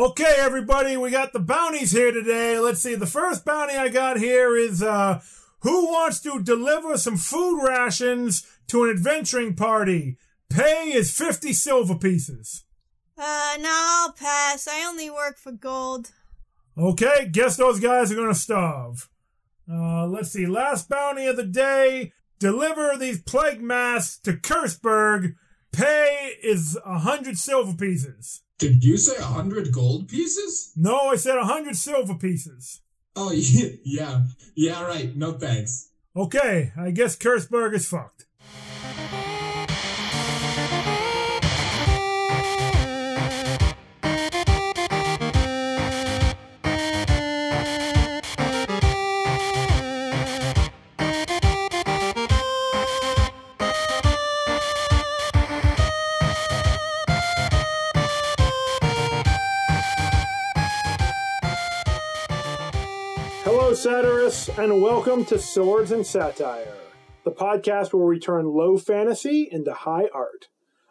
Okay, everybody, we got the bounties here today. Let's see. The first bounty I got here is uh, who wants to deliver some food rations to an adventuring party? Pay is 50 silver pieces. Uh, no, I'll pass. I only work for gold. Okay, guess those guys are going to starve. Uh, let's see. Last bounty of the day. Deliver these plague masks to Kurtzberg. Pay is a hundred silver pieces. Did you say a hundred gold pieces? No, I said a hundred silver pieces. Oh yeah, yeah, yeah. Right. No thanks. Okay, I guess Kurtzberg is fucked. And welcome to Swords and Satire, the podcast where we turn low fantasy into high art.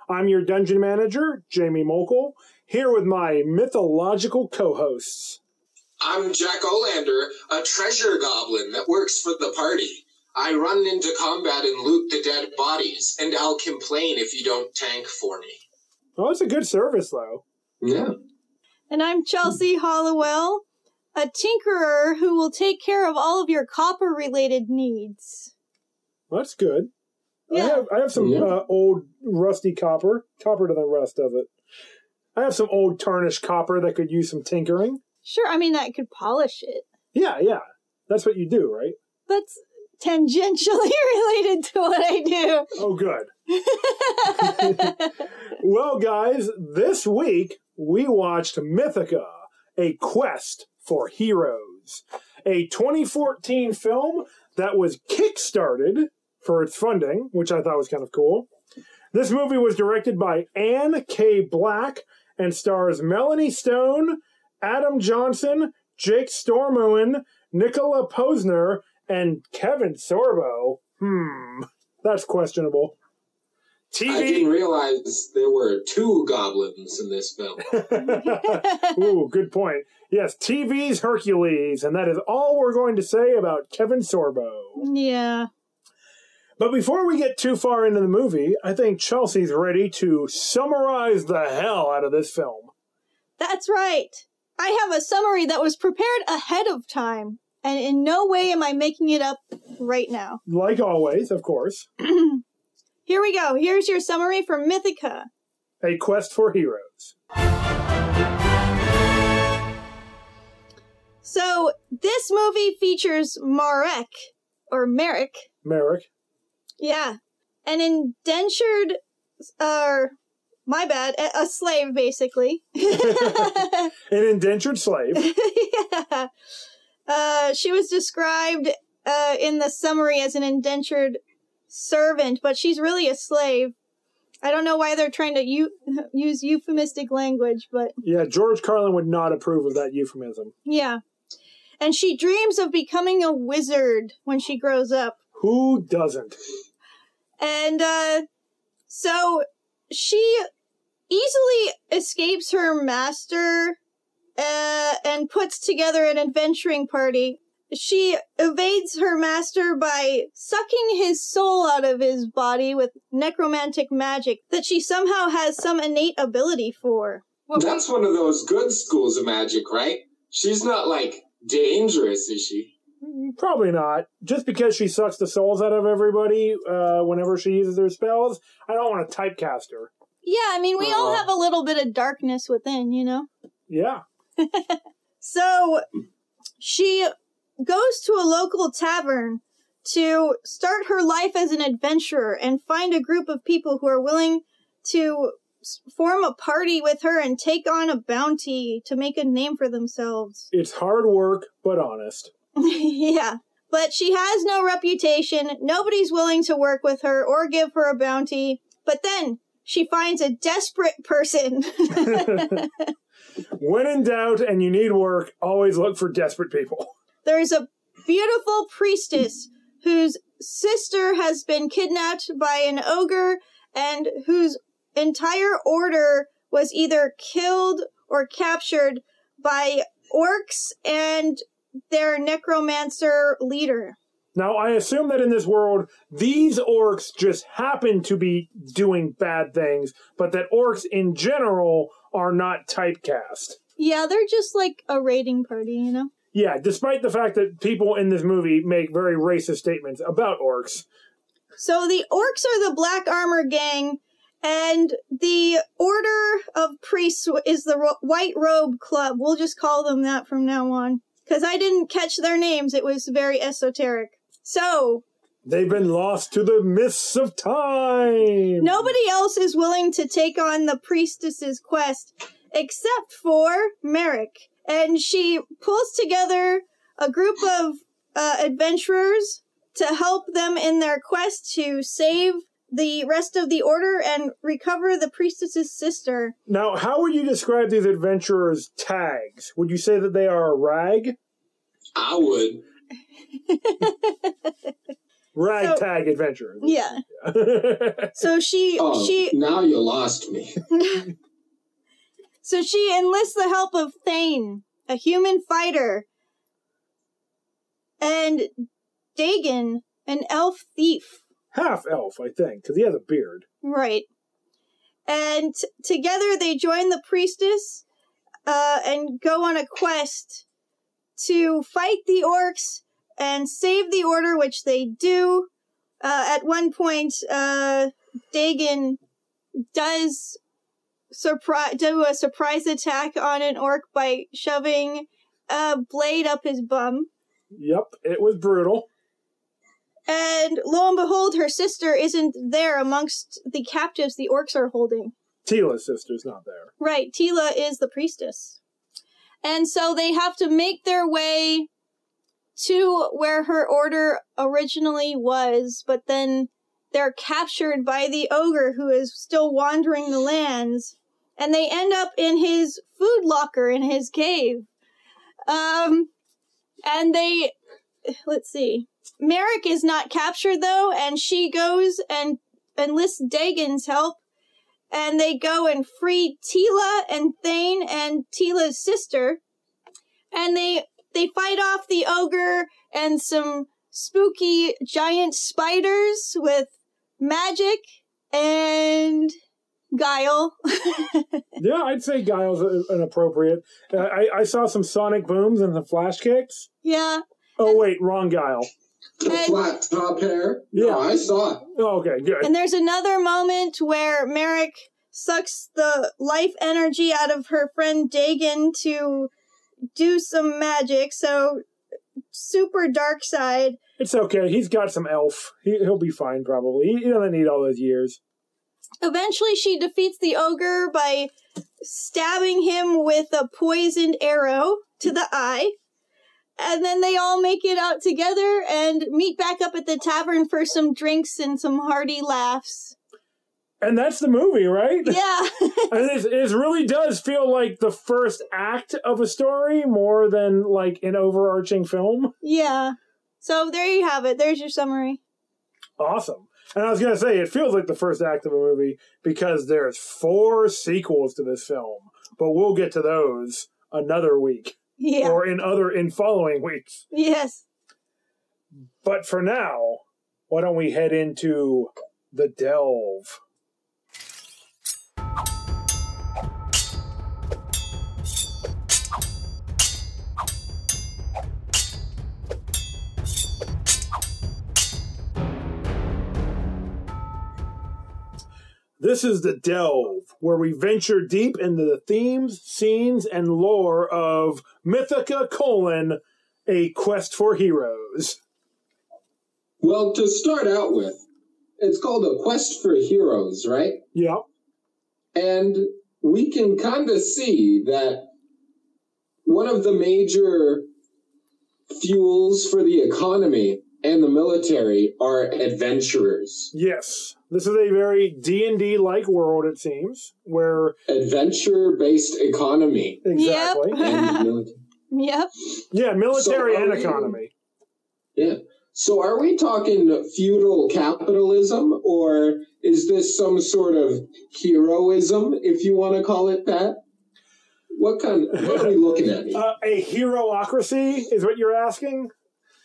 I'm your dungeon manager, Jamie Mokel, here with my mythological co hosts. I'm Jack Olander, a treasure goblin that works for the party. I run into combat and loot the dead bodies, and I'll complain if you don't tank for me. Oh, it's a good service, though. Yeah. And I'm Chelsea Hollowell, a tinkerer who will take care of all of your copper related needs. That's good. I Yeah. have I have some Yeah. uh, old rusty copper. Copper to the rust of it. I have some old tarnished copper that could use some tinkering. Sure, I mean, that could polish it. Yeah, yeah. That's what you do, right? That's tangentially related to what I do. Oh, good. Well, guys, this week we watched Mythica, a quest for heroes, a 2014 film that was kickstarted for its funding, which I thought was kind of cool. This movie was directed by Anne K. Black and stars Melanie Stone, Adam Johnson, Jake Stormoen, Nicola Posener, and Kevin Sorbo. Hmm, that's questionable. I didn't realize there were two goblins in this film. Ooh, good point. Yes, TV's Hercules, and that is all we're going to say about Kevin Sorbo. yeah. But before we get too far into the movie, I think Chelsea's ready to summarize the hell out of this film. That's right. I have a summary that was prepared ahead of time, and in no way am I making it up right now. Like always, of course, Here we go. Here's your summary for Mythica. a quest for heroes. So, this movie features Marek, or Merrick, Merrick. yeah, an indentured, uh, my bad, a, a slave, basically. An indentured slave. yeah. Uh, she was described uh, in the summary as an indentured servant, but she's really a slave. I don't know why they're trying to u- use euphemistic language, but Yeah, George Carlin would not approve of that euphemism. yeah. And she dreams of becoming a wizard when she grows up. Who doesn't? And uh, so she easily escapes her master uh, and puts together an adventuring party. She evades her master by sucking his soul out of his body with necromantic magic that she somehow has some innate ability for. That's one of those good schools of magic, right? She's not like dangerous, is she? Probably not. Just because she sucks the souls out of everybody uh, whenever she uses her spells, I don't want to typecast her. Yeah, I mean, we all have a little bit of darkness within, you know? Yeah. So she goes to a local tavern to start her life as an adventurer and find a group of people who are willing to form a party with her and take on a bounty to make a name for themselves. It's hard work, but honest. yeah. But she has no reputation. Nobody's willing to work with her or give her a bounty. But then she finds a desperate person. When in doubt and you need work, always look for desperate people. There's a beautiful priestess whose sister has been kidnapped by an ogre and whose entire order was either killed or captured by orcs and their necromancer leader. Now, I assume that in this world, these orcs just happen to be doing bad things, but that orcs in general are not typecast. Yeah, they're just like a raiding party, you know? Yeah, despite the fact that people in this movie make very racist statements about orcs. So the orcs are the black armor gang, and the order of priests is the ro- white robe club. We'll just call them that from now on. Because I didn't catch their names, it was very esoteric. So, They've been lost to the mists of time. nobody else is willing to take on the priestess's quest except for Merrick. And she pulls together a group of uh, adventurers to help them in their quest to save the rest of the order and recover the priestess's sister. Now, how would you describe these adventurers' tags? Would you say that they are a rag? I would. Ragtag adventurers. Yeah. So she Oh, she now you lost me. so she enlists the help of Thane, a human fighter, and Dagen, an elf thief. Half elf, I think, because he has a beard. Right. And t- together they join the priestess uh, and go on a quest to fight the orcs and save the order, which they do. Uh, at one point, uh, Dagen does surprise do a surprise attack on an orc by shoving a blade up his bum. Yep, it was brutal. And lo and behold, her sister isn't there amongst the captives the orcs are holding. Teela's sister's not there. Right, Teela is the priestess. And so they have to make their way to where her order originally was, but then they're captured by the ogre who is still wandering the lands, and they end up in his food locker in his cave. Um, and they, let's see, Merrick is not captured though, and she goes and enlists Dagen's help and they go and free Teela and Thane and Teela's sister, and they they fight off the ogre and some spooky giant spiders with magic and guile. Yeah, I'd say Guile's a- an appropriate. Uh, I, I saw some sonic booms and some flash kicks. yeah, Oh, wait, wrong Guile. The And- flat top hair? Yeah. No, I saw it. Oh, okay, good. and there's another moment where Merrick sucks the life energy out of her friend Dagen to do some magic. So super dark side. It's okay. He's got some elf. He, he'll be fine, probably. He, he doesn't need all those years. Eventually, she defeats the ogre by stabbing him with a poisoned arrow to the eye. And then they all make it out together and meet back up at the tavern for some drinks and some hearty laughs. And that's the movie, right? Yeah. and it, it really does feel like the first act of a story more than like an overarching film. yeah. So there you have it. There's your summary. Awesome. And I was going to say, it feels like the first act of a movie because there's four sequels to this film, but we'll get to those another week Yeah. or in other in following weeks. yes. But for now, why don't we head into the delve? This is the delve, where we venture deep into the themes, scenes, and lore of Mythica: colon, a quest for heroes. Well, to start out with, it's called a quest for heroes, right? Yep. And we can kind of see that one of the major fuels for the economy and the military are adventurers. Yes, this is a very D and D like world. It seems where Adventure-based economy exactly, Yep. and. Yep. yeah, military So are and we- economy. Yeah. So are we talking feudal capitalism or is this some sort of heroism, if you want to call it that? What kind? What are we looking at? Uh, a heroocracy is what you're asking,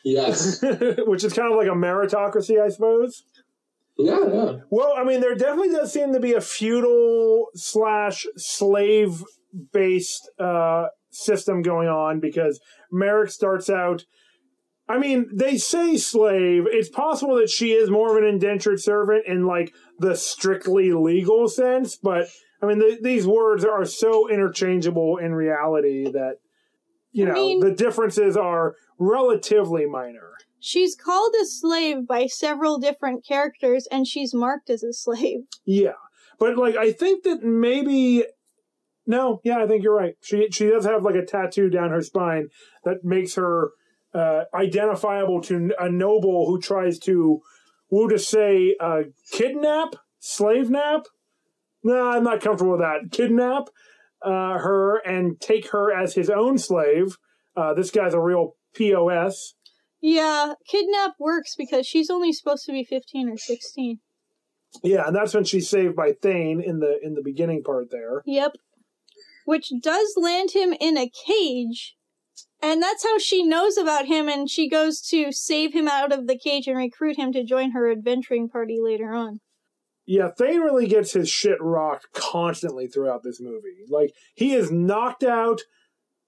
yes. which is kind of like a meritocracy, I suppose. Yeah, yeah. Well, I mean, there definitely does seem to be a feudal slash slave based uh, system going on because Merrick starts out. I mean, they say slave. It's possible that she is more of an indentured servant in like the strictly legal sense, but I mean, the, these words are so interchangeable in reality that you I know mean- the differences are relatively minor. She's called a slave by several different characters, and she's marked as a slave. Yeah, but like I think that maybe no, yeah, I think you're right. She she does have like a tattoo down her spine that makes her uh, identifiable to a noble who tries to, we'll just say, uh, kidnap, slave nap. No, I'm not comfortable with that. Kidnap uh, her and take her as his own slave. Uh, this guy's a real pos. Yeah, kidnap works because she's only supposed to be 15 or 16. Yeah, and that's when she's saved by Thane in the in the beginning part there. Yep. Which does land him in a cage. And that's how she knows about him, and she goes to save him out of the cage and recruit him to join her adventuring party later on. Yeah, Thane really gets his shit rocked constantly throughout this movie. Like he is knocked out,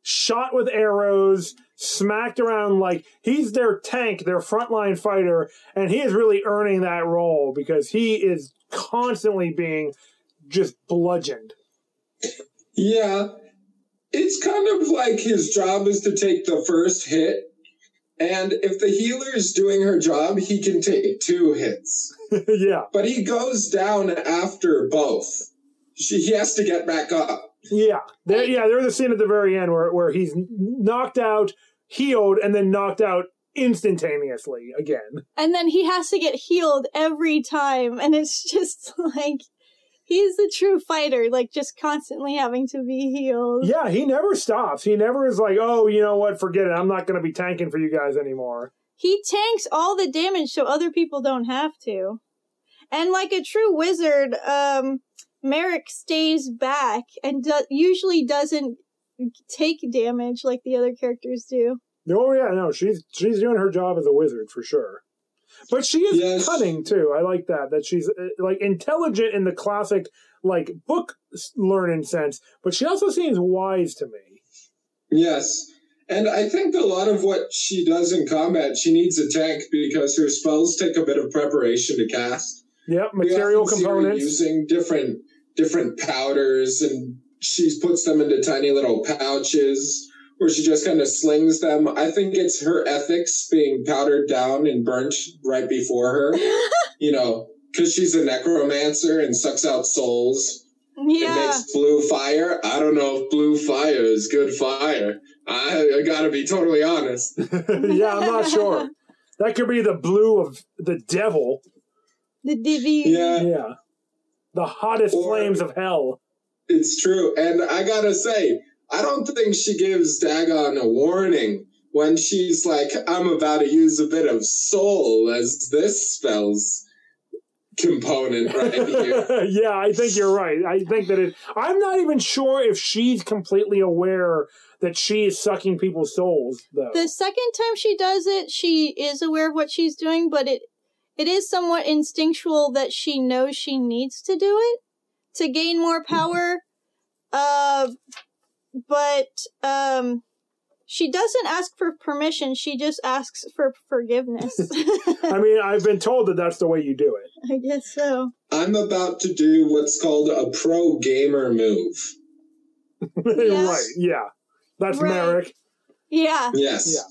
shot with arrows, smacked around like he's their tank, their frontline fighter, and he is really earning that role because he is constantly being just bludgeoned. Yeah, it's kind of like his job is to take the first hit, and if the healer is doing her job, he can take two hits. yeah, But he goes down after both. She, he has to get back up. Yeah, there, yeah. There's a scene at the very end where where he's knocked out, healed, and then knocked out instantaneously again. And then he has to get healed every time, and it's just like he's the true fighter, like just constantly having to be healed. Yeah, he never stops. He never is like, oh, you know what? Forget it. I'm not going to be tanking for you guys anymore. He tanks all the damage so other people don't have to. And like a true wizard, um, Merrick stays back and do- usually doesn't take damage like the other characters do. Oh yeah, no, she's she's doing her job as a wizard for sure. But she is Yes. cunning too. I like that. That she's uh, like intelligent in the classic like book learning sense, but she also seems wise to me. Yes. And I think a lot of what she does in combat, she needs a tank because her spells take a bit of preparation to cast. Yep, We material often see her components. using different different powders, and she puts them into tiny little pouches, where she just kind of slings them. I think it's her ethics being powdered down and burnt right before her. you know, because she's a necromancer and sucks out souls. Yeah. It Yeah. makes blue fire. I don't know if blue fire is good fire. I, I gotta be totally honest. yeah, I'm not sure. That could be the blue of the devil. The divvy. Yeah. Yeah. The hottest Or- flames of hell. It's true. And I gotta say, I don't think she gives Dagen a warning when she's like, I'm about to use a bit of soul as this spell's component right here. yeah, I think you're right. I think that it. I'm not even sure if she's completely aware that she is sucking people's souls, though. The second time she does it, she is aware of what she's doing, but it it is somewhat instinctual that she knows she needs to do it to gain more power. Uh, but um, she doesn't ask for permission. She just asks for forgiveness. I mean, I've been told that that's the way you do it. I guess so. I'm about to do what's called a pro gamer move. right? Yeah, that's Right. Merrick. Yeah. Yes. Yeah.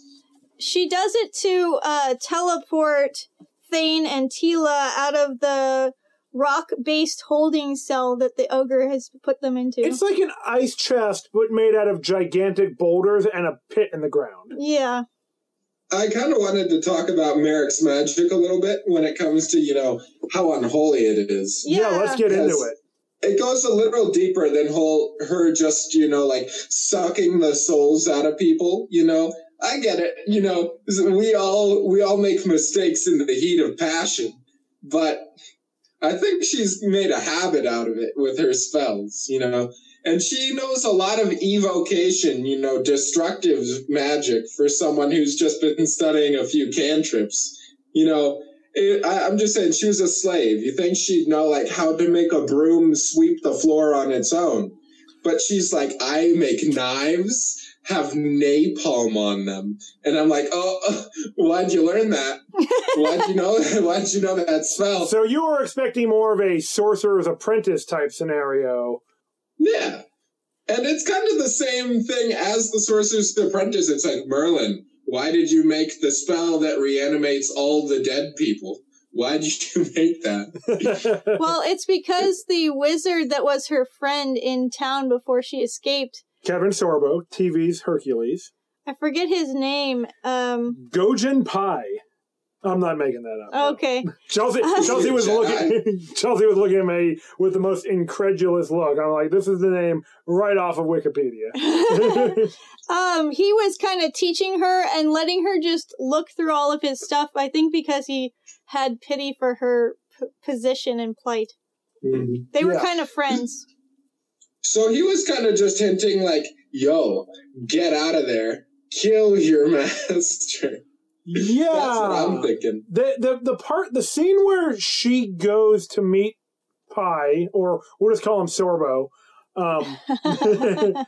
she does it to uh, teleport Thane and Teela out of the rock-based holding cell that the ogre has put them into. It's like an ice chest, but made out of gigantic boulders and a pit in the ground. yeah, I kind of wanted to talk about Merrick's magic a little bit when it comes to, you know, how unholy it is. Yeah, Yeah. let's get into it. It goes a little deeper than whole her just, you know, like sucking the souls out of people, you know. I get it, you know, we all we all make mistakes in the heat of passion, but I think she's made a habit out of it with her spells, you know. And she knows a lot of evocation, you know, destructive magic for someone who's just been studying a few cantrips. You know, it, I, I'm just saying she was a slave. You think she'd know like how to make a broom sweep the floor on its own? But she's like, I make knives, have napalm on them, and I'm like, oh, why'd you learn that? Why'd you know? Why'd you know that spell? So you were expecting more of a sorcerer's apprentice type scenario. Yeah. And it's kind of the same thing as the Sorcerer's Apprentice. It's like, Merlin, why did you make the spell that reanimates all the dead people? Why did you make that? Well, it's because the wizard that was her friend in town before she escaped, Kevin Sorbo, TV's Hercules. I forget his name. Um, Gojin Pai. I'm not making that up. okay. Chelsea, Chelsea was looking. Chelsea was looking at me with the most incredulous look. I'm like, this is the name right off of Wikipedia. um, he was kind of teaching her and letting her just look through all of his stuff. I think because he had pity for her p- position and plight. They were Yeah. kind of friends. So he was kind of just hinting, like, yo, get out of there. Kill your master. yeah, That's what I'm thinking. the the the part the scene where she goes to meet Pi, or we'll just call him Sorbo, um,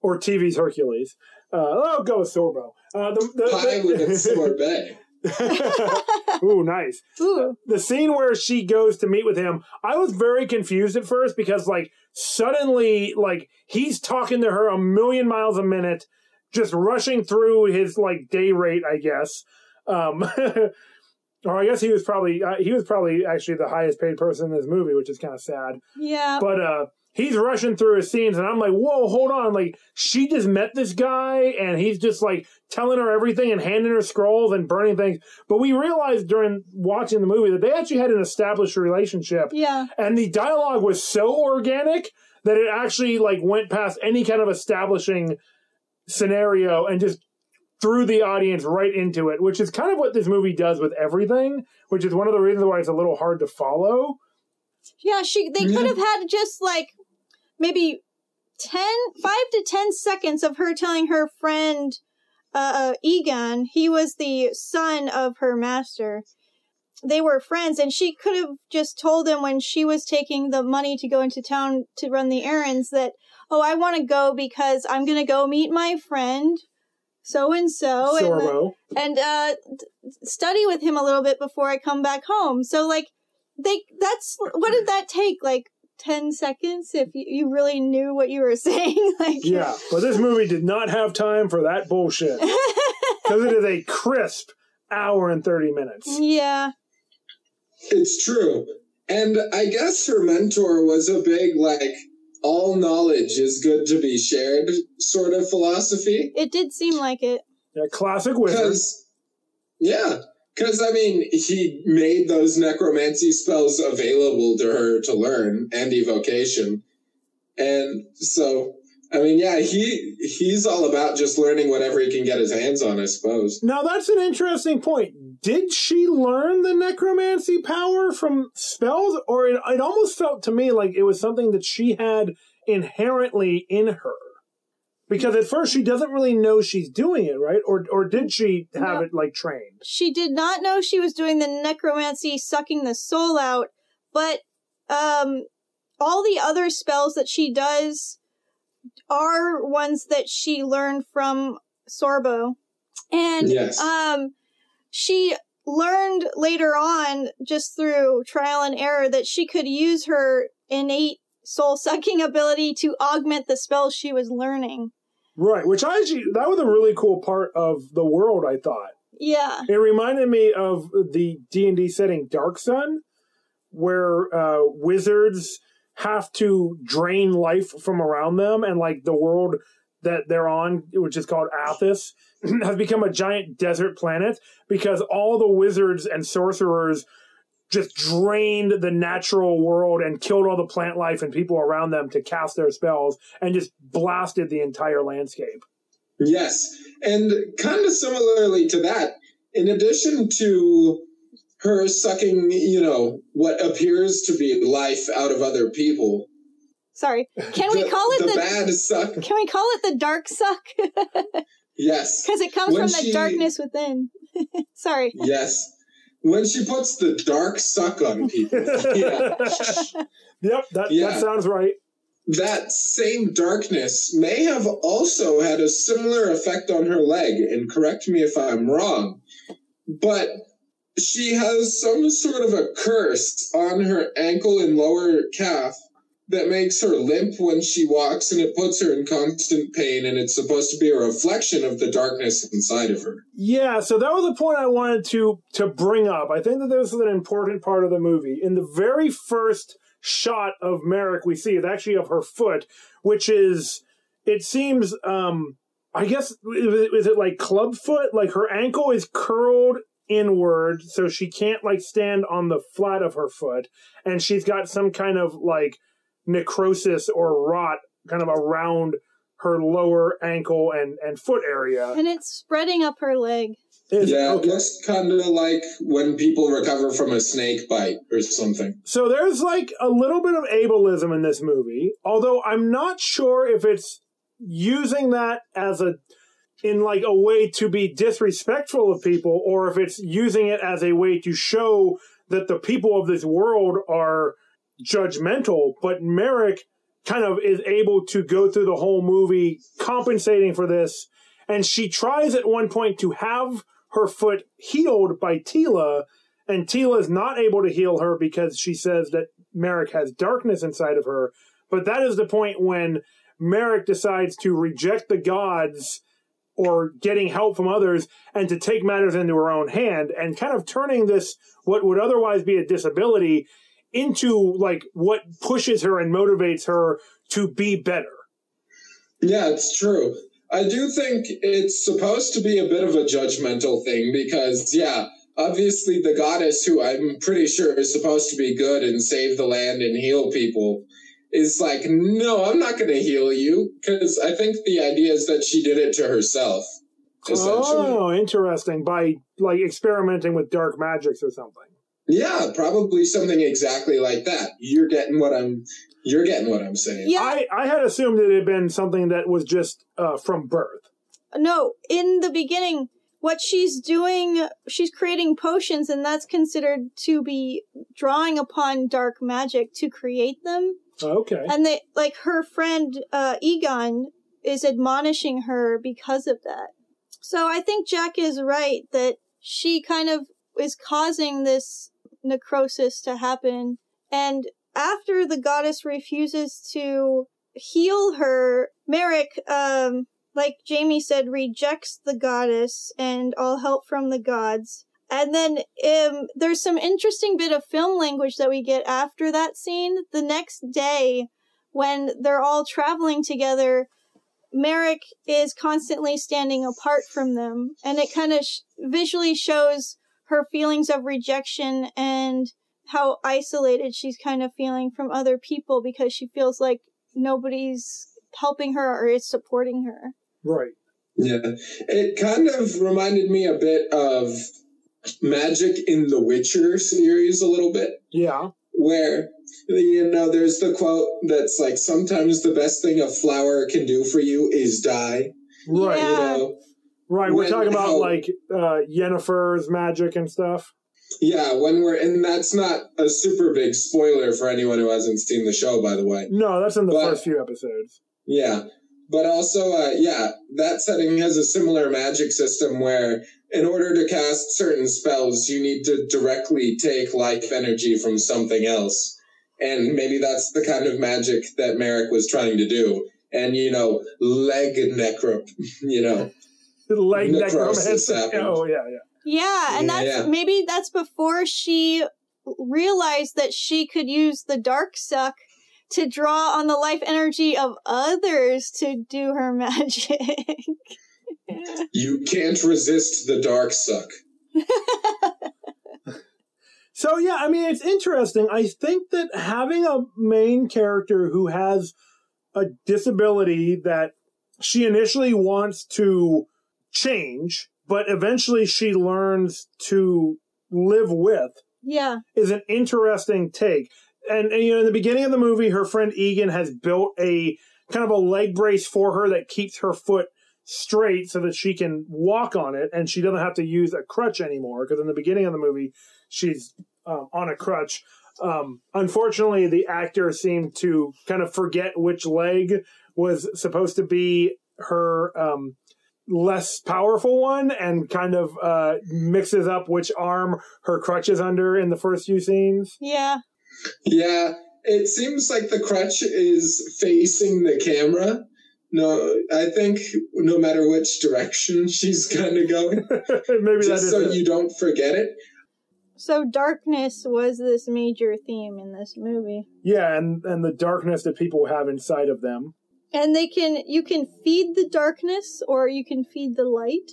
or TV's Hercules. Uh, I'll go with Sorbo. Uh, the, the, Pie with a sorbet. Ooh, nice. Ooh. the scene where she goes to meet with him, I was very confused at first because like suddenly like he's talking to her a million miles a minute, just rushing through his like day rate, I guess. Um, or I guess he was probably uh, he was probably actually the highest paid person in this movie, which is kind of sad. Yeah. But uh he's rushing through his scenes and I'm like, whoa, hold on. Like she just met this guy and he's just like telling her everything and handing her scrolls and burning things. But we realized during watching the movie that they actually had an established relationship Yeah. and the dialogue was so organic that it actually like went past any kind of establishing scenario and just threw the audience right into it, which is kind of what this movie does with everything, which is one of the reasons why it's a little hard to follow. Yeah, she they could have had just like maybe 10 5 to 10 seconds of her telling her friend uh, Egon, he was the son of her master. They were friends and she could have just told him when she was taking the money to go into town to run the errands that oh, I want to go because I'm going to go meet my friend so and so and uh study with him a little bit before I come back home. So like they that's what did that take like 10 seconds if you, you really knew what you were saying like Yeah, but this movie did not have time for that bullshit because it is a crisp hour and 30 minutes. yeah It's true. And I guess her mentor was a big, like, all knowledge is good to be shared sort of philosophy. it did seem like it Yeah, classic wizard. Yeah, because I mean, he made those necromancy spells available to her to learn and evocation, and so I mean, yeah, he he's all about just learning whatever he can get his hands on, I suppose. Now that's an interesting point. Did she learn the necromancy power from spells, or it, it almost felt to me like it was something that she had inherently in her? Because at first she doesn't really know she's doing it, right? Or or did she have No. it like trained? she did not know she was doing the necromancy sucking the soul out but um all the other spells that she does are ones that she learned from sorbo and Yes. um she learned later on just through trial and error that she could use her innate soul sucking ability to augment the spells she was learning Right, which I actually that was a really cool part of the world. I thought yeah it reminded me of the D and D setting Dark Sun, where uh, wizards have to drain life from around them, and like the world that they're on, which is called Athas, has become a giant desert planet because all the wizards and sorcerers just drained the natural world and killed all the plant life and people around them to cast their spells and just blasted the entire landscape. Yes. And kind of similarly to that, in addition to her sucking, you know, what appears to be life out of other people, Sorry. Can we call it the, the, bad suck? Can we call it the dark suck? Yes. Because it comes When from the she- darkness within. Sorry. Yes. When she puts the dark suck on people. yeah. Yep, that, Yeah. that sounds right. That same darkness may have also had a similar effect on her leg, and correct me if I'm wrong, but she has some sort of a curse on her ankle and lower calf that makes her limp when she walks and it puts her in constant pain and it's supposed to be a reflection of the darkness inside of her. Yeah, so that was a point I wanted to to bring up. I think that this is an important part of the movie. In the very first shot of Merrick we see is actually of her foot, which is it seems um I guess is it like club foot? Like her ankle is curled inward so she can't like stand on the flat of her foot and she's got some kind of like necrosis or rot kind of around her lower ankle and and foot area. And it's spreading up her leg. Is- yeah, okay. it looks kind of like when people recover from a snake bite or something. So there's like a little bit of ableism in this movie, although I'm not sure if it's using that as a in like a way to be disrespectful of people or if it's using it as a way to show that the people of this world are judgmental, but Merrick kind of is able to go through the whole movie compensating for this and she tries at one point to have her foot healed by Teela and Teela is not able to heal her because she says that Merrick has darkness inside of her. But that is the point when Merrick decides to reject the gods or getting help from others and to take matters into her own hand and kind of turning this, what would otherwise be a disability, into like what pushes her and motivates her to be better. Yeah, it's true. I do think it's supposed to be a bit of a judgmental thing because, yeah, obviously the goddess, who I'm pretty sure is supposed to be good and save the land and heal people, is like, no, I'm not going to heal you because I think the idea is that she did it to herself. Oh, interesting. By like experimenting with dark magics or something. Yeah, probably something exactly like that. You're getting what I'm. You're getting what I'm saying. Yeah. I, I had assumed it had been something that was just uh, from birth. No, in the beginning, what she's doing, she's creating potions, and that's considered to be drawing upon dark magic to create them. Okay. And they, like, her friend, uh, Egon is admonishing her because of that. So I think Jack is right that she kind of is causing this necrosis to happen. And after the goddess refuses to heal her, Merrick, um, like Jamie said, rejects the goddess and all help from the gods. And then um, there's some interesting bit of film language that we get after that scene. The next day, when they're all traveling together, Merrick is constantly standing apart from them, and it kind of sh- visually shows her feelings of rejection and how isolated she's kind of feeling from other people because she feels like nobody's helping her or is supporting her. Right. Yeah. It kind of reminded me a bit of Magic in the Witcher series a little bit, Yeah. where, you know, there's the quote that's like, sometimes the best thing a flower can do for you is die. Right. Yeah. You know? Right. We're When- talking about how- like uh Yennefer's magic and stuff. Yeah, when we're, and that's not a super big spoiler for anyone who hasn't seen the show, by the way. No, that's in the But- first few episodes. Yeah. But also, uh, yeah, that setting has a similar magic system where, in order to cast certain spells, you need to directly take life energy from something else. And maybe that's the kind of magic that Merrick was trying to do. And, you know, leg necro, you know. The leg Necrosis necromancy. happened. Oh yeah, yeah. Yeah, and Yeah, that's yeah. maybe that's before she realized that she could use the dark suck to draw on the life energy of others to do her magic. You can't resist the dark suck. So yeah, I mean it's interesting. I think that having a main character who has a disability that she initially wants to change, but eventually she learns to live with yeah. is an interesting take. and, and you know, in the beginning of the movie, her friend Egan has built a kind of a leg brace for her that keeps her foot straight so that she can walk on it and she doesn't have to use a crutch anymore. Because in the beginning of the movie, she's um, on a crutch. Um, unfortunately, the actor seemed to kind of forget which leg was supposed to be her um, less powerful one and kind of uh, mixes up which arm her crutch is under in the first few scenes. Yeah. Yeah, it seems like the crutch is facing the camera. No, I think no matter which direction she's kind of going, Maybe just is so it. you don't forget it. So darkness was this major theme in this movie. Yeah, and and the darkness that people have inside of them. And they can you can feed the darkness or you can feed the light.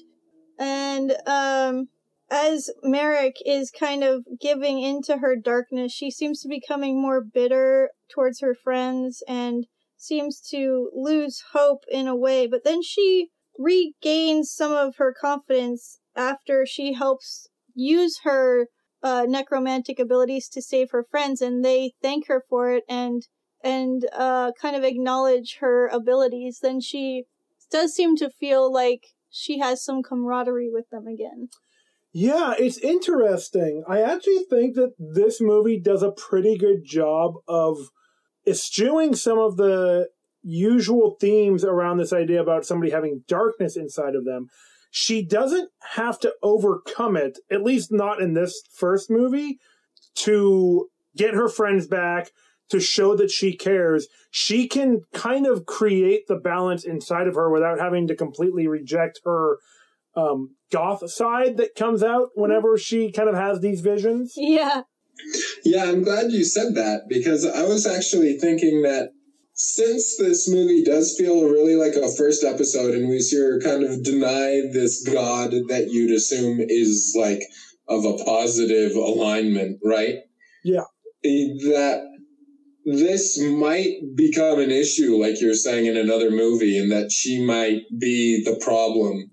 And um as Merrick is kind of giving into her darkness, she seems to be becoming more bitter towards her friends and seems to lose hope in a way. But then she regains some of her confidence after she helps use her uh, necromantic abilities to save her friends, and they thank her for it and and uh, kind of acknowledge her abilities. Then she does seem to feel like she has some camaraderie with them again. Yeah, it's interesting. I actually think that this movie does a pretty good job of eschewing some of the usual themes around this idea about somebody having darkness inside of them. She doesn't have to overcome it, at least not in this first movie, to get her friends back, to show that she cares. She can kind of create the balance inside of her without having to completely reject her um, goth side that comes out whenever she kind of has these visions. Yeah, Yeah, I'm glad you said that because I was actually thinking that since this movie does feel really like a first episode and we see her kind of deny this god that you'd assume is like of a positive alignment, right? Yeah. That this might become an issue, like you're saying in another movie, and that she might be the problem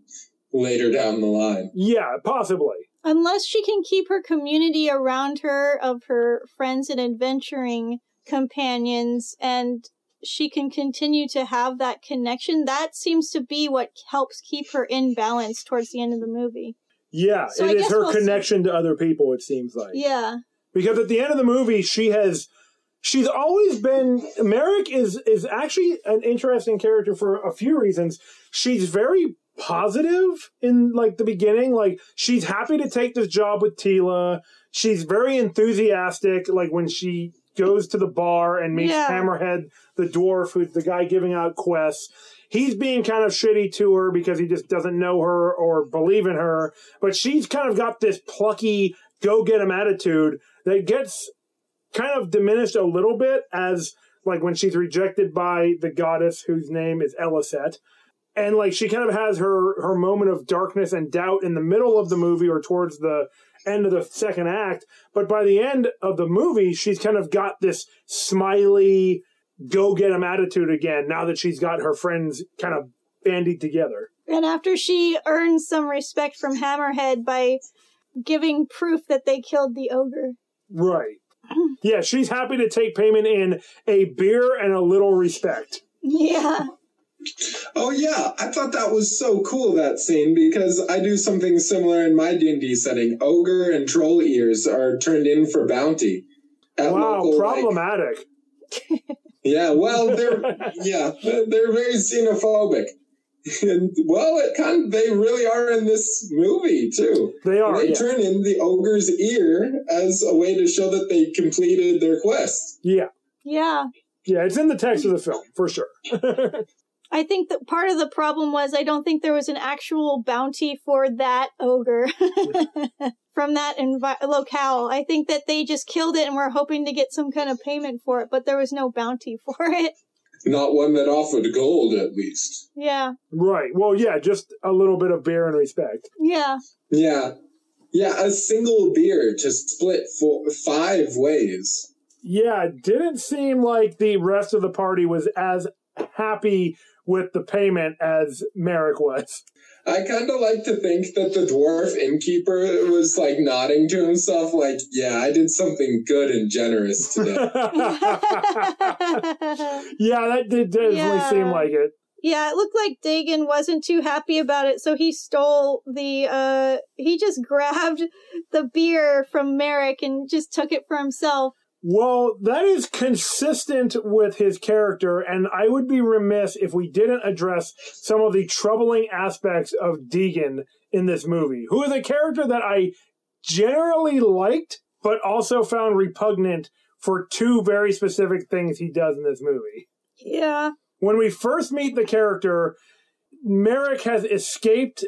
later down the line. Yeah, possibly. unless she can keep her community around her of her friends and adventuring companions and she can continue to have that connection that seems to be what helps keep her in balance towards the end of the movie Yeah, So I it is her we'll see. connection to other people, it seems like. yeah Because at the end of the movie, she has. She's always been. Merrick is is actually an interesting character for a few reasons. She's very positive in like the beginning. Like she's happy to take this job with Teela. She's very enthusiastic. Like when she goes to the bar and meets Yeah. Hammerhead, the dwarf, who's the guy giving out quests. He's being kind of shitty to her because he just doesn't know her or believe in her. But she's kind of got this plucky, go get him attitude that gets kind of diminished a little bit as like when she's rejected by the goddess whose name is Elisette. And like she kind of has her her moment of darkness and doubt in the middle of the movie or towards the end of the second act. But by the end of the movie, she's kind of got this smiley, go get him attitude again now that she's got her friends kind of bandied together. and after she earns some respect from hammerhead by giving proof that they killed the ogre Right. Yeah, she's happy to take payment in a beer and a little respect. yeah Oh yeah, I thought that was so cool that scene because I do something similar in my D and D setting. Ogre and troll ears are turned in for bounty. At Wow, local, like- problematic. yeah, well, they're yeah, they're they're very xenophobic. And well, it kind of, they really are in this movie too. They are. they yeah. turn in the ogre's ear as a way to show that they completed their quest. yeah. yeah Yeah, it's in the text of the film, for sure. I think that part of the problem was I don't think there was an actual bounty for that ogre from that envi- locale. I think that they just killed it and were hoping to get some kind of payment for it, but there was no bounty for it. Not one that offered gold, at least. Yeah, right. Well, yeah, just a little bit of beer and respect. yeah, Yeah, yeah, a single beer to split for five ways. Yeah, it didn't seem like the rest of the party was as happy with the payment as Merrick was. I kind of like to think that the dwarf innkeeper was like nodding to himself, like, yeah, I did something good and generous today. yeah, that did definitely Yeah. seem like it. yeah, it looked like Dagen wasn't too happy about it, so he stole the uh he just grabbed the beer from Merrick and just took it for himself. Well, that is consistent with his character, and I would be remiss if we didn't address some of the troubling aspects of Dagen in this movie, who is a character that I generally liked, but also found repugnant for two very specific things he does in this movie. Yeah. When we first meet the character, Merrick has escaped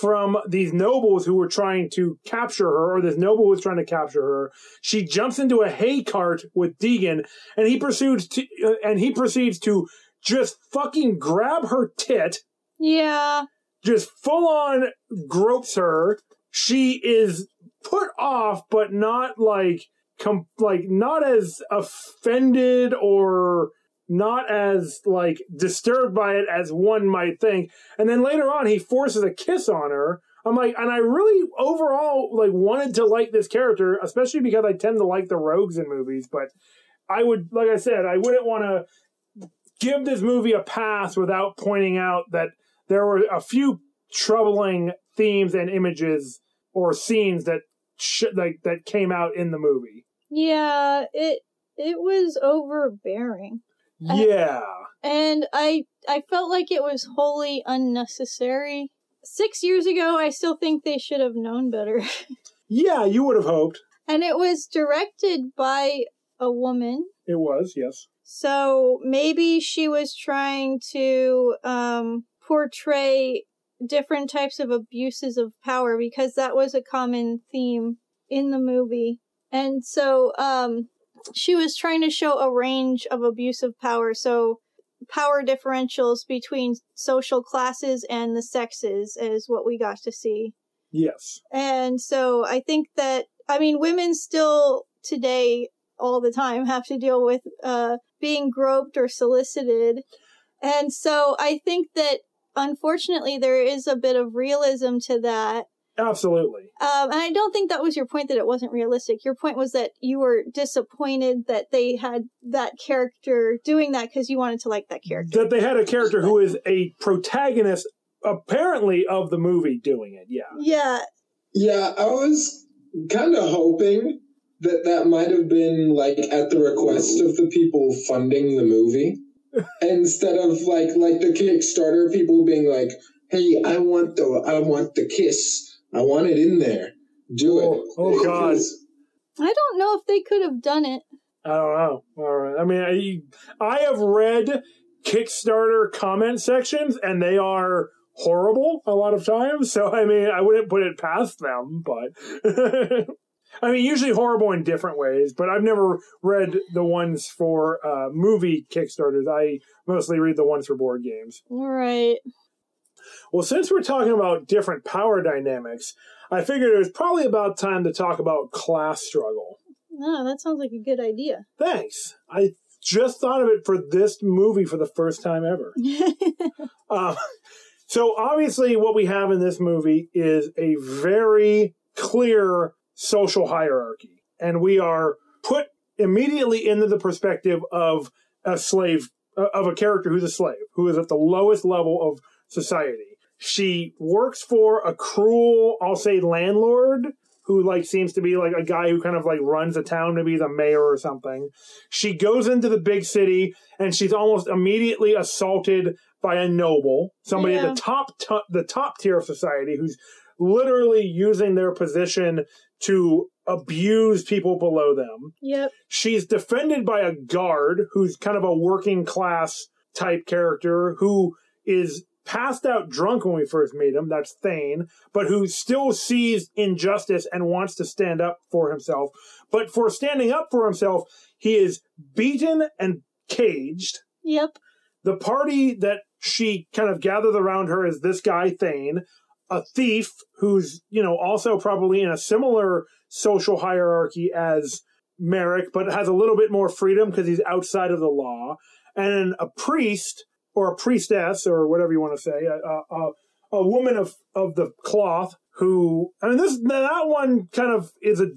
from these nobles who were trying to capture her, or this noble was trying to capture her. She jumps into a hay cart with Dagen, and he pursues to, uh, and he proceeds to just fucking grab her tit, Yeah. just full on gropes her. She is put off, but not like com- like not as offended or not as like disturbed by it as one might think. And then later on, he forces a kiss on her. I'm like, and I really overall like wanted to like this character, especially because I tend to like the rogues in movies. But I would, like I said, I wouldn't want to give this movie a pass without pointing out that there were a few troubling themes and images or scenes that sh- like that came out in the movie. Yeah, it it was overbearing. Yeah. And I I felt like it was wholly unnecessary. 6 years ago, I still think they should have known better. Yeah, you would have hoped. and it was directed by a woman. It was, yes. So maybe she was trying to um, portray different types of abuses of power because that was a common theme in the movie. And so um, she was trying to show a range of abuse of power. So power differentials between social classes and the sexes is what we got to see. Yes. And so I think that, I mean, women still today all the time have to deal with uh, being groped or solicited. And so I think that unfortunately there is a bit of realism to that. Absolutely. Um, and I don't think that was your point that it wasn't realistic. Your point was that you were disappointed that they had that character doing that because you wanted to like that character. That they had a character who is a protagonist, apparently, of the movie doing it. Yeah. Yeah, Yeah, I was kind of hoping that that might have been like at the request of the people funding the movie instead of like like the Kickstarter people being like, "Hey, I want the I want the kiss. I want it in there. Do it." Oh, oh, God. I don't know if they could have done it. I don't know. All right. I mean, I, I have read Kickstarter comment sections, and they are horrible a lot of times. So, I mean, I wouldn't put it past them, but. I mean, usually horrible in different ways, but I've never read the ones for uh, movie Kickstarters. I mostly read the ones for board games. Right. Well, since we're talking about different power dynamics, I figured it was probably about time to talk about class struggle. Oh, that sounds like a good idea. Thanks. I just thought of it for this movie for the first time ever. Um, so obviously, what we have in this movie is a very clear social hierarchy, and we are put immediately into the perspective of a slave, uh, of a character who's a slave, who is at the lowest level of society. She works for a cruel, I'll say, landlord who like seems to be like a guy who kind of like runs a town, to be the mayor or something. She goes into the big city and she's almost immediately assaulted by a noble, somebody Yeah. at the top t- the top tier of society who's literally using their position to abuse people below them. yep. She's defended by a guard who's kind of a working class type character who is passed out drunk when we first meet him. That's Thane, but who still sees injustice and wants to stand up for himself. But for standing up for himself, he is beaten and caged. Yep. The party that she kind of gathers around her is this guy, Thane, a thief who's, you know, also probably in a similar social hierarchy as Merrick, but has a little bit more freedom because he's outside of the law, and a priest or a priestess or whatever you want to say, a, a, a, woman of, of the cloth who, I mean, this, that one kind of is a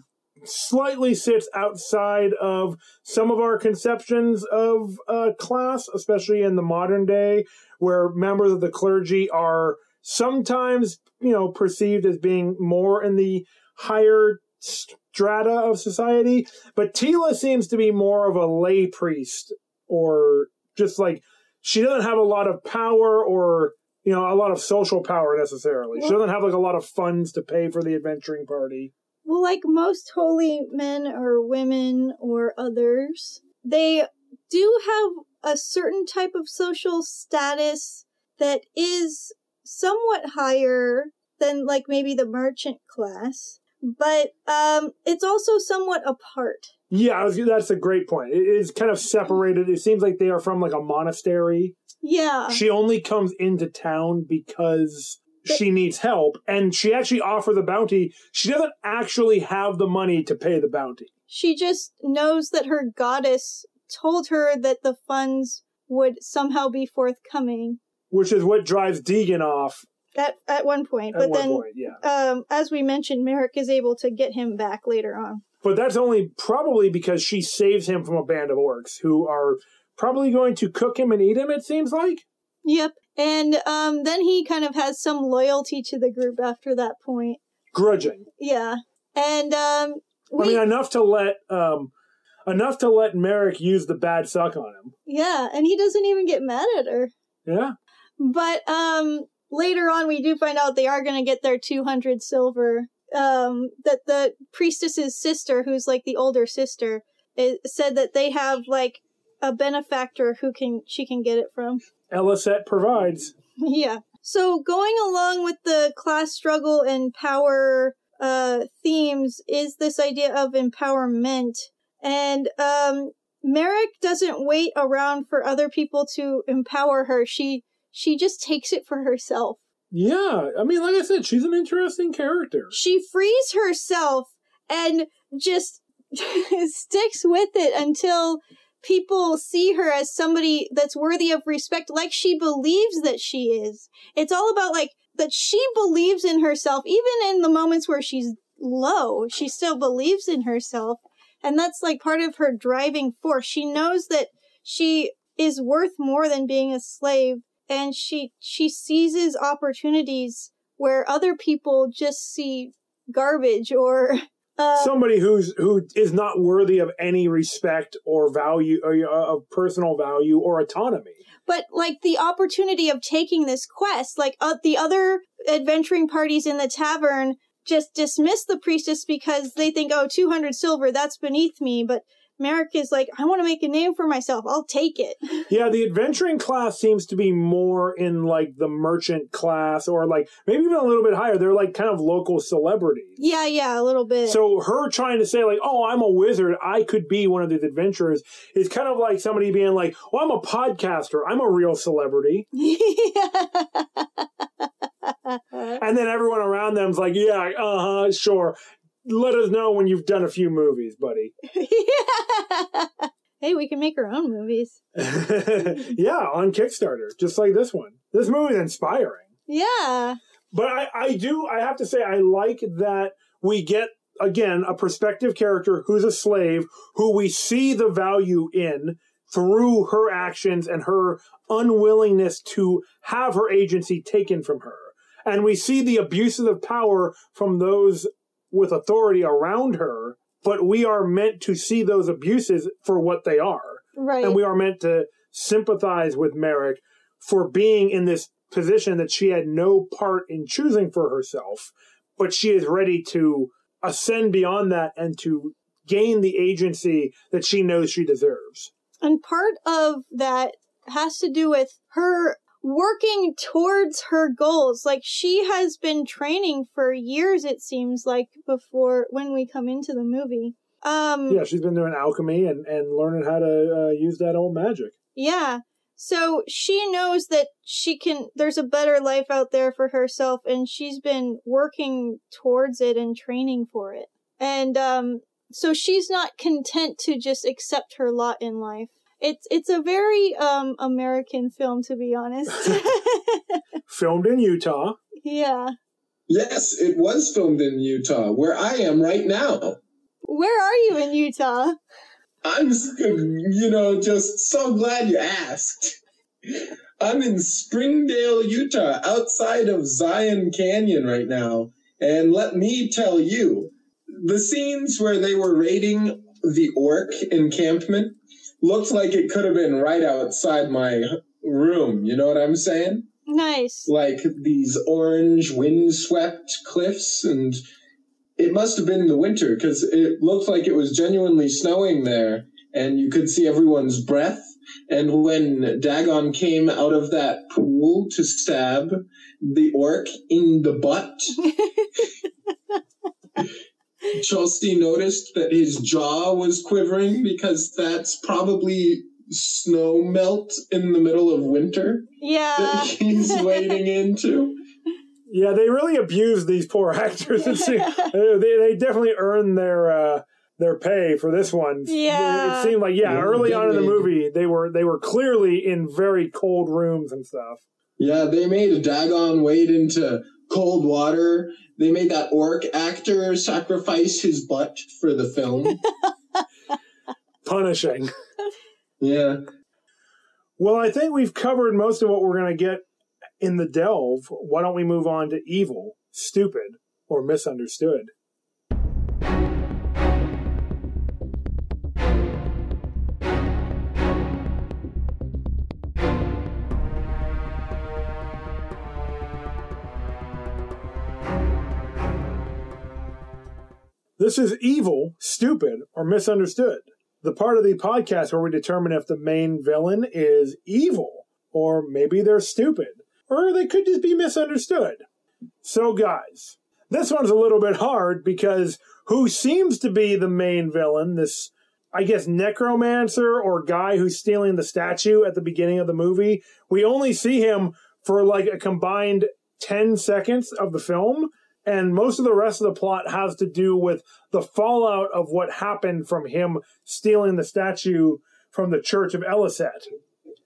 slightly sits outside of some of our conceptions of uh, class, especially in the modern day, where members of the clergy are sometimes, you know, perceived as being more in the higher strata of society. But Teela seems to be more of a lay priest, or just like she doesn't have a lot of power or you know a lot of social power necessarily. She doesn't have like a lot of funds to pay for the adventuring party. Well, like most holy men or women or others, they do have a certain type of social status that is somewhat higher than like maybe the merchant class, but um, it's also somewhat apart. Yeah, I was- that's a great point. It is kind of separated. It seems like they are from like a monastery. Yeah. She only comes into town because she needs help, and she actually offers the bounty. She doesn't actually have the money to pay the bounty. She just knows that her goddess told her that the funds would somehow be forthcoming which is what drives Dagen off at at one point. at but one then, point. Yeah, um, as we mentioned, Merrick is able to get him back later on. but that's only probably because she saves him from a band of orcs who are probably going to cook him and eat him. It seems like. Yep. And um, then he kind of has some loyalty to the group after that point. Grudging. Yeah. And um, we, I mean, enough to let um, enough to let Merrick use the bad suck on him. yeah, and he doesn't even get mad at her. Yeah. But um, later on, we do find out they are going to get their 200 silver. Um, that the priestess's sister, who's like the older sister, i said that they have like a benefactor who can she can get it from. Elisette provides. yeah. So going along with the class struggle and power uh, themes is this idea of empowerment. And um, Merrick doesn't wait around for other people to empower her. She she just takes it for herself. Yeah, I mean, like I said, she's an interesting character. She frees herself and just sticks with it until people see her as somebody that's worthy of respect like she believes that she is it's all about like that she believes in herself even in the moments where she's low she still believes in herself and that's like part of her driving force she knows that she is worth more than being a slave and she she seizes opportunities where other people just see garbage or uh, Somebody who's who is not worthy of any respect or value or uh, of personal value or autonomy. but like the opportunity of taking this quest like uh, the other adventuring parties in the tavern just dismiss the priestess because they think oh 200 silver that's beneath me but Merrick is like I want to make a name for myself I'll take it Yeah, the adventuring class seems to be more in like the merchant class or like maybe even a little bit higher. They're like kind of local celebrities. yeah yeah a little bit So her trying to say like, "Oh, I'm a wizard. I could be one of these adventurers," is kind of like somebody being like, "Well, I'm a podcaster. I'm a real celebrity," and then everyone around them's like, "Yeah, uh huh, sure. Let us know when you've done a few movies, buddy." hey we can make our own movies yeah, on Kickstarter, just like this one. This movie's inspiring. yeah But I, I do, I have to say, I like that we get, again, a prospective character who's a slave who we see the value in through her actions and her unwillingness to have her agency taken from her. And we see the abuses of power from those with authority around her, but we are meant to see those abuses for what they are right and we are meant to sympathize with Merrick for being in this position that she had no part in choosing for herself, but she is ready to ascend beyond that and to gain the agency that she knows she deserves. And part of that has to do with her working towards her goals. Like she has been training for years, it seems like, before when we come into the movie. Um, Yeah, she's been doing alchemy and, and learning how to uh, use that old magic. yeah. So she knows that she can, there's a better life out there for herself and she's been working towards it and training for it. And, um, so she's not content to just accept her lot in life. It's it's a very um American film to be honest. Filmed in Utah. yeah. Yes, it was filmed in Utah, where I am right now. Where are you in Utah? I'm, you know, just so glad you asked. I'm in Springdale, Utah, outside of Zion Canyon right now. And let me tell you, the scenes where they were raiding the orc encampment looked like it could have been right outside my room. You know what I'm saying? Nice. like these orange windswept cliffs and it must have been the winter because it looked like it was genuinely snowing there and you could see everyone's breath and when Dagen came out of that pool to stab the orc in the butt chelsea noticed that his jaw was quivering because that's probably snow melt in the middle of winter Yeah. that he's wading into. Yeah, they really abused these poor actors. It seemed- they, they definitely earned their uh, their pay for this one. Yeah. it seemed like yeah, Yeah, early on in the movie they were they were clearly in very cold rooms and stuff. Yeah, they made a Dagen wade into cold water. They made that orc actor sacrifice his butt for the film. Punishing. yeah. Well, I think we've covered most of what we're going to get in the delve. Why don't we move on to evil, stupid, or misunderstood? This is evil, stupid, or misunderstood. The part of the podcast where we determine if the main villain is evil, or maybe they're stupid, or they could just be misunderstood. So, guys, this one's a little bit hard because who seems to be the main villain, this, I guess, necromancer or guy who's stealing the statue at the beginning of the movie, we only see him for like a combined 10 seconds of the film. And most of the rest of the plot has to do with the fallout of what happened from him stealing the statue from the Church of Elisat.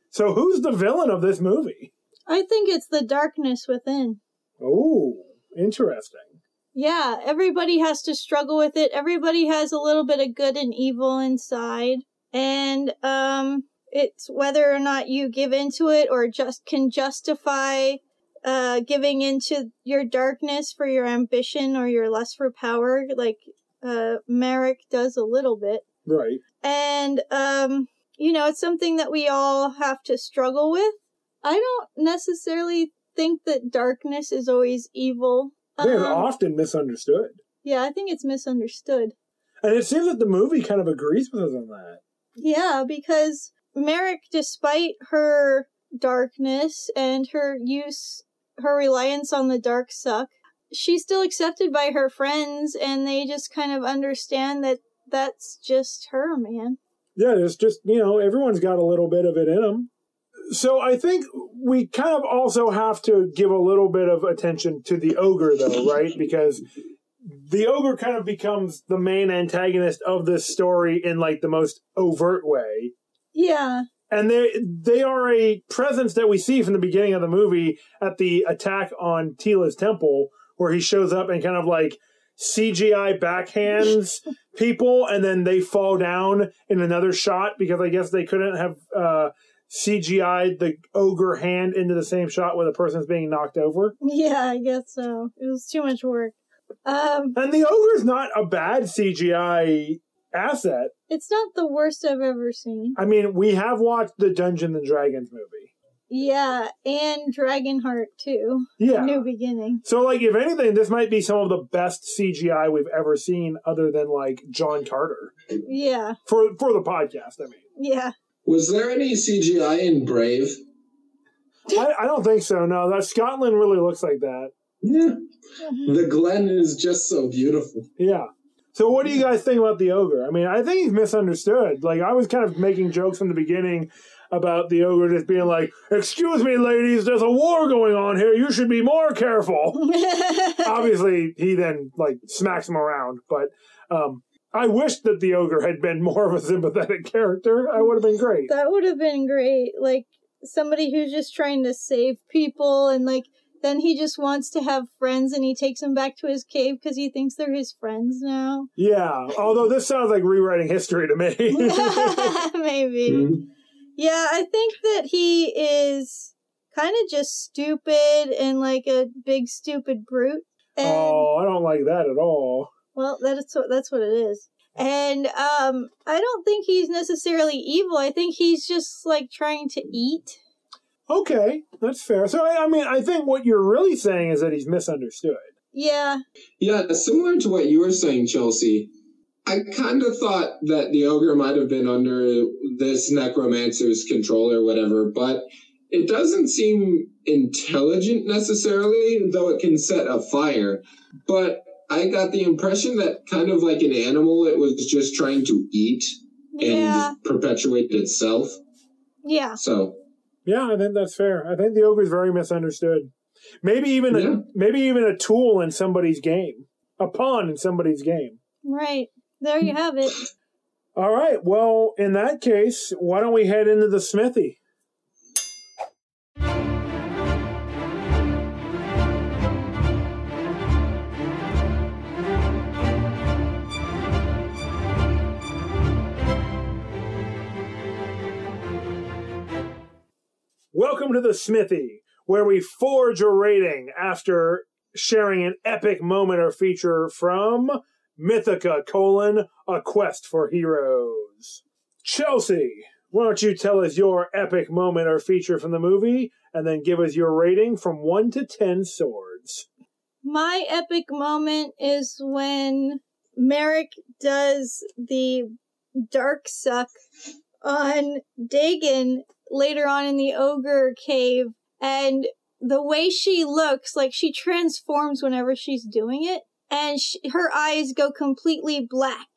So, who's the villain of this movie? I think it's the darkness within. Oh, interesting. Yeah, everybody has to struggle with it. Everybody has a little bit of good and evil inside. And um it's whether or not you give into it or just can justify uh giving into your darkness for your ambition or your lust for power like uh Merrick does a little bit. Right. And um you know, it's something that we all have to struggle with. I don't necessarily think that darkness is always evil. They're Um, often misunderstood. yeah, I think it's misunderstood. And it seems that the movie kind of agrees with us on that. Yeah, because Merrick, despite her darkness and her use, her reliance on the dark suck, she's still accepted by her friends, and they just kind of understand that that's just her, man. Yeah, it's just, you know, everyone's got a little bit of it in them. So I think we kind of also have to give a little bit of attention to the ogre, though, right? Because the ogre kind of becomes the main antagonist of this story in like the most overt way. Yeah, and they they are a presence that we see from the beginning of the movie at the attack on Teela's temple, where he shows up and kind of like CGI backhands people, and then they fall down in another shot because I guess they couldn't have uh, CGI'd the ogre hand into the same shot where the person's being knocked over. yeah, I guess so. It was too much work. Um, And the ogre's not a bad CGI asset. It's not the worst I've ever seen. I mean, we have watched the Dungeons and Dragons movie. Yeah, and Dragonheart too. Yeah. New Beginning. So, like, if anything, this might be some of the best CGI we've ever seen, other than like John Carter Yeah, for for the podcast. I mean, yeah. Was there any CGI in Brave? I, I don't think so. No, that Scotland really looks like that. Yeah. Mm-hmm. The Glen is just so beautiful. Yeah. So, what do you guys think about the ogre? I mean, I think he's misunderstood. Like, I was kind of making jokes from the beginning about the ogre just being like, "Excuse me, ladies, there's a war going on here. You should be more careful." Obviously, he then like smacks him around, but um, I wish that the ogre had been more of a sympathetic character. I would have been great. That would have been great. Like somebody who's just trying to save people and like then he just wants to have friends and he takes them back to his cave because he thinks they're his friends now. Yeah, although this sounds like rewriting history to me. Maybe. Mhm. Yeah, I think that he is kind of just stupid and like a big stupid brute. And oh, I don't like that at all. well, that's what that's what it is. And um I don't think he's necessarily evil. I think he's just like trying to eat. Okay, that's fair. So, I I mean, I think what you're really saying is that he's misunderstood. Yeah. Yeah, similar to what you were saying, Chelsea. I kind of thought that the ogre might have been under this necromancer's control or whatever, but it doesn't seem intelligent necessarily, though it can set a fire. But I got the impression that kind of like an animal, it was just trying to eat and perpetuate itself. Yeah. So, Yeah, I think that's fair. I think the ogre is very misunderstood. Maybe even Yeah. a maybe even a tool in somebody's game, a pawn in somebody's game. Right. There you have it. All right. Well, in that case, why don't we head into the smithy? Welcome to the smithy, where we forge a rating after sharing an epic moment or feature from Mythica colon a quest for heroes. Chelsea, why don't you tell us your epic moment or feature from the movie, and then give us your rating from one to ten swords. My epic moment is when Merrick does the dark suck on Dagen later on in the ogre cave and the way she looks like she transforms whenever she's doing it and sh her eyes go completely black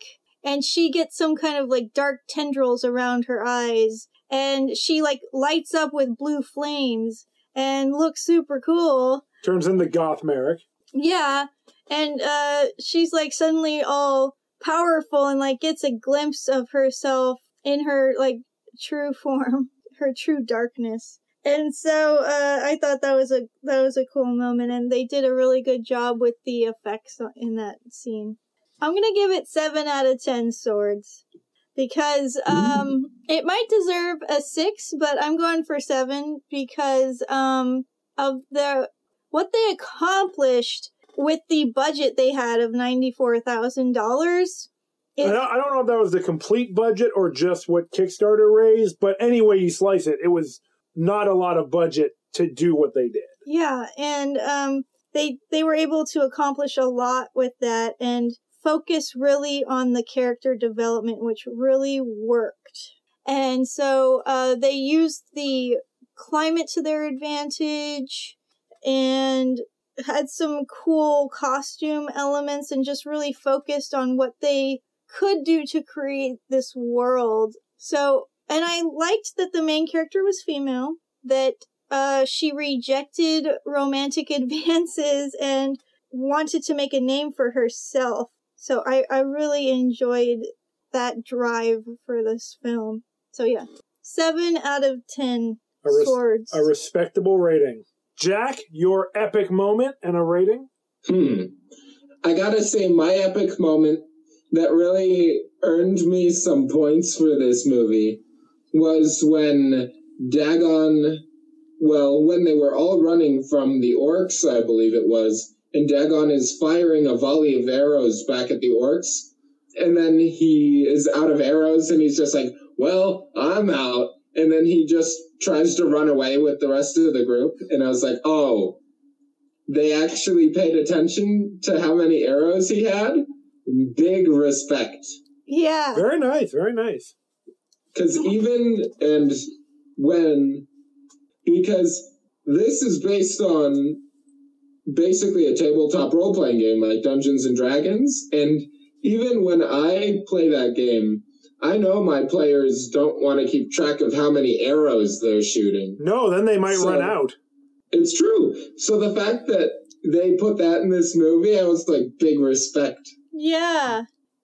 and she gets some kind of like dark tendrils around her eyes and she like lights up with blue flames and looks super cool Turns into Goth Merrick. yeah, and uh she's like suddenly all powerful and like gets a glimpse of herself in her like true form, her true darkness. And so uh I thought that was a that was a cool moment and they did a really good job with the effects in that scene. I'm to give it 7 out of 10 swords because um it might deserve a 6, but I'm going for 7 because um of the what they accomplished with the budget they had of $94,000. I don't, I don't know if that was the complete budget or just what Kickstarter raised, but any way you slice it, it was not a lot of budget to do what they did. Yeah, and um they they were able to accomplish a lot with that and focus really on the character development which really worked. And so uh they used the climate to their advantage and had some cool costume elements and just really focused on what they could do to create this world. So, and I liked that the main character was female, that uh, she rejected romantic advances and wanted to make a name for herself. So I, I really enjoyed that drive for this film. So yeah, seven out of ten A, res- swords. a respectable rating. Jack, your epic moment and a rating? Hmm. I gotta say, my epic moment that really earned me some points for this movie was when Dagen, well, when they were all running from the orcs, I believe it was, and Dagen is firing a volley of arrows back at the orcs, and then he is out of arrows and he's just like, well, I'm out. And then he just tries to run away with the rest of the group. And I was like, oh, they actually paid attention to how many arrows he had. Big respect. yeah. Very nice, very nice. Because even and when, because this is based on basically a tabletop role playing game like Dungeons and Dragons. And even when I play that game, I know my players don't want to keep track of how many arrows they're shooting. No, then they might So- run out. It's true. So the fact that they put that in this movie, I was like, big respect. Yeah.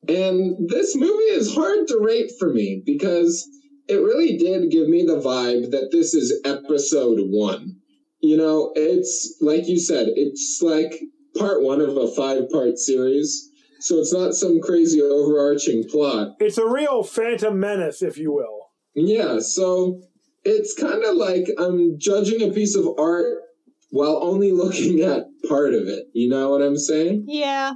And this movie is hard to rate for me because it really did give me the vibe that this is episode one. You know, it's like you said, it's like part one of a five part series. So it's not some crazy overarching plot. It's a real Phantom Menace, if you will. Yeah, so it's kind of like I'm judging a piece of art while only looking at part of it. You know what I'm saying? Yeah.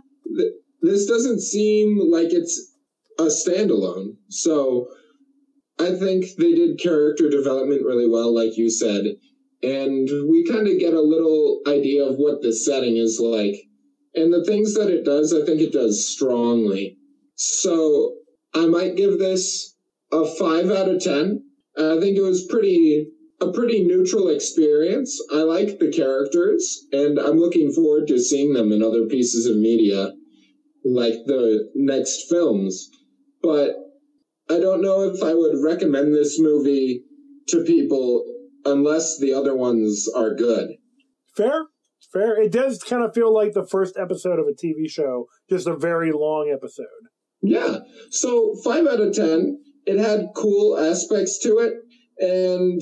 Th- This doesn't seem like it's a standalone. So I think they did character development really well, like you said. And we kind of get a little idea of what the setting is like. And the things that it does, I think it does strongly. So I might give this a five out of ten. I think it was pretty a pretty neutral experience. I like the characters, and I'm looking forward to seeing them in other pieces of media, like the next films. But I don't know if I would recommend this movie to people unless the other ones are good. Fair? Fair. It does kind of feel like the first episode of a TV show, just a very long episode. Yeah. So five out of ten. It had cool aspects to it, and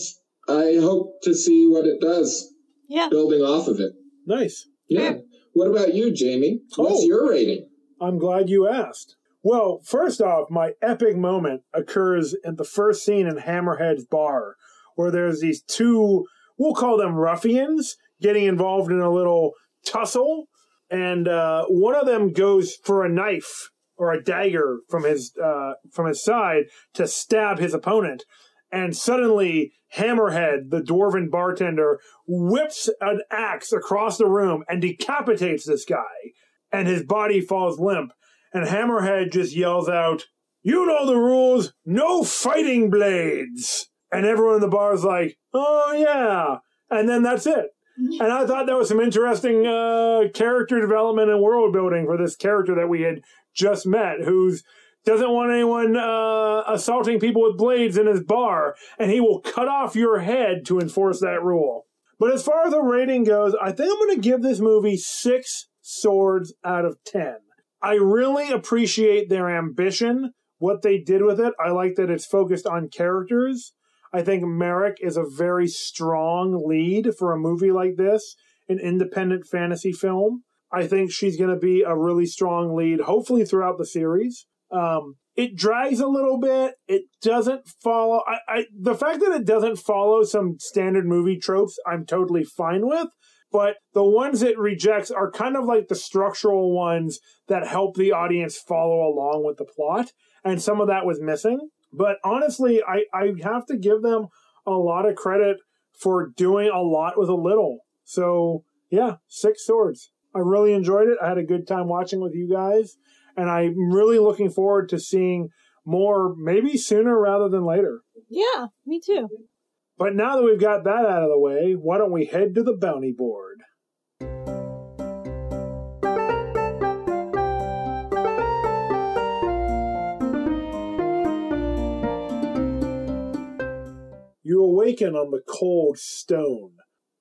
I hope to see what it does Yeah. building off of it. Nice. Yeah. What about you, Jamie? What's Oh. your rating? I'm glad you asked. Well, first off, my epic moment occurs at the first scene in Hammerhead's bar, where there's these two, we'll call them ruffians, getting involved in a little tussle, and uh, one of them goes for a knife or a dagger from his uh, from his side to stab his opponent, and suddenly Hammerhead, the dwarven bartender, whips an axe across the room and decapitates this guy, and his body falls limp. And Hammerhead just yells out, You know the rules, no fighting blades. And everyone in the bar is like, Oh, yeah. And then that's it. And I thought that was some interesting uh, character development and world building for this character that we had just met, who's doesn't want anyone uh, assaulting people with blades in his bar, and he will cut off your head to enforce that rule. But as far as the rating goes, I think I'm going to give this movie six swords out of ten. I really appreciate their ambition, what they did with it. I like that it's focused on characters. I think Merrick is a very strong lead for a movie like this, an independent fantasy film. I think she's going to be a really strong lead, hopefully throughout the series. Um, it drags a little bit. It doesn't follow. I, I the fact that it doesn't follow some standard movie tropes, I'm totally fine with. But the ones it rejects are kind of like the structural ones that help the audience follow along with the plot, and some of that was missing. But honestly, I, I have to give them a lot of credit for doing a lot with a little. So yeah, six swords. I really enjoyed it. I had a good time watching with you guys, and I'm really looking forward to seeing more, maybe sooner rather than later. Yeah, me too. But now that we've got that out of the way, why don't we head to the bounty board? You awaken on the cold stone,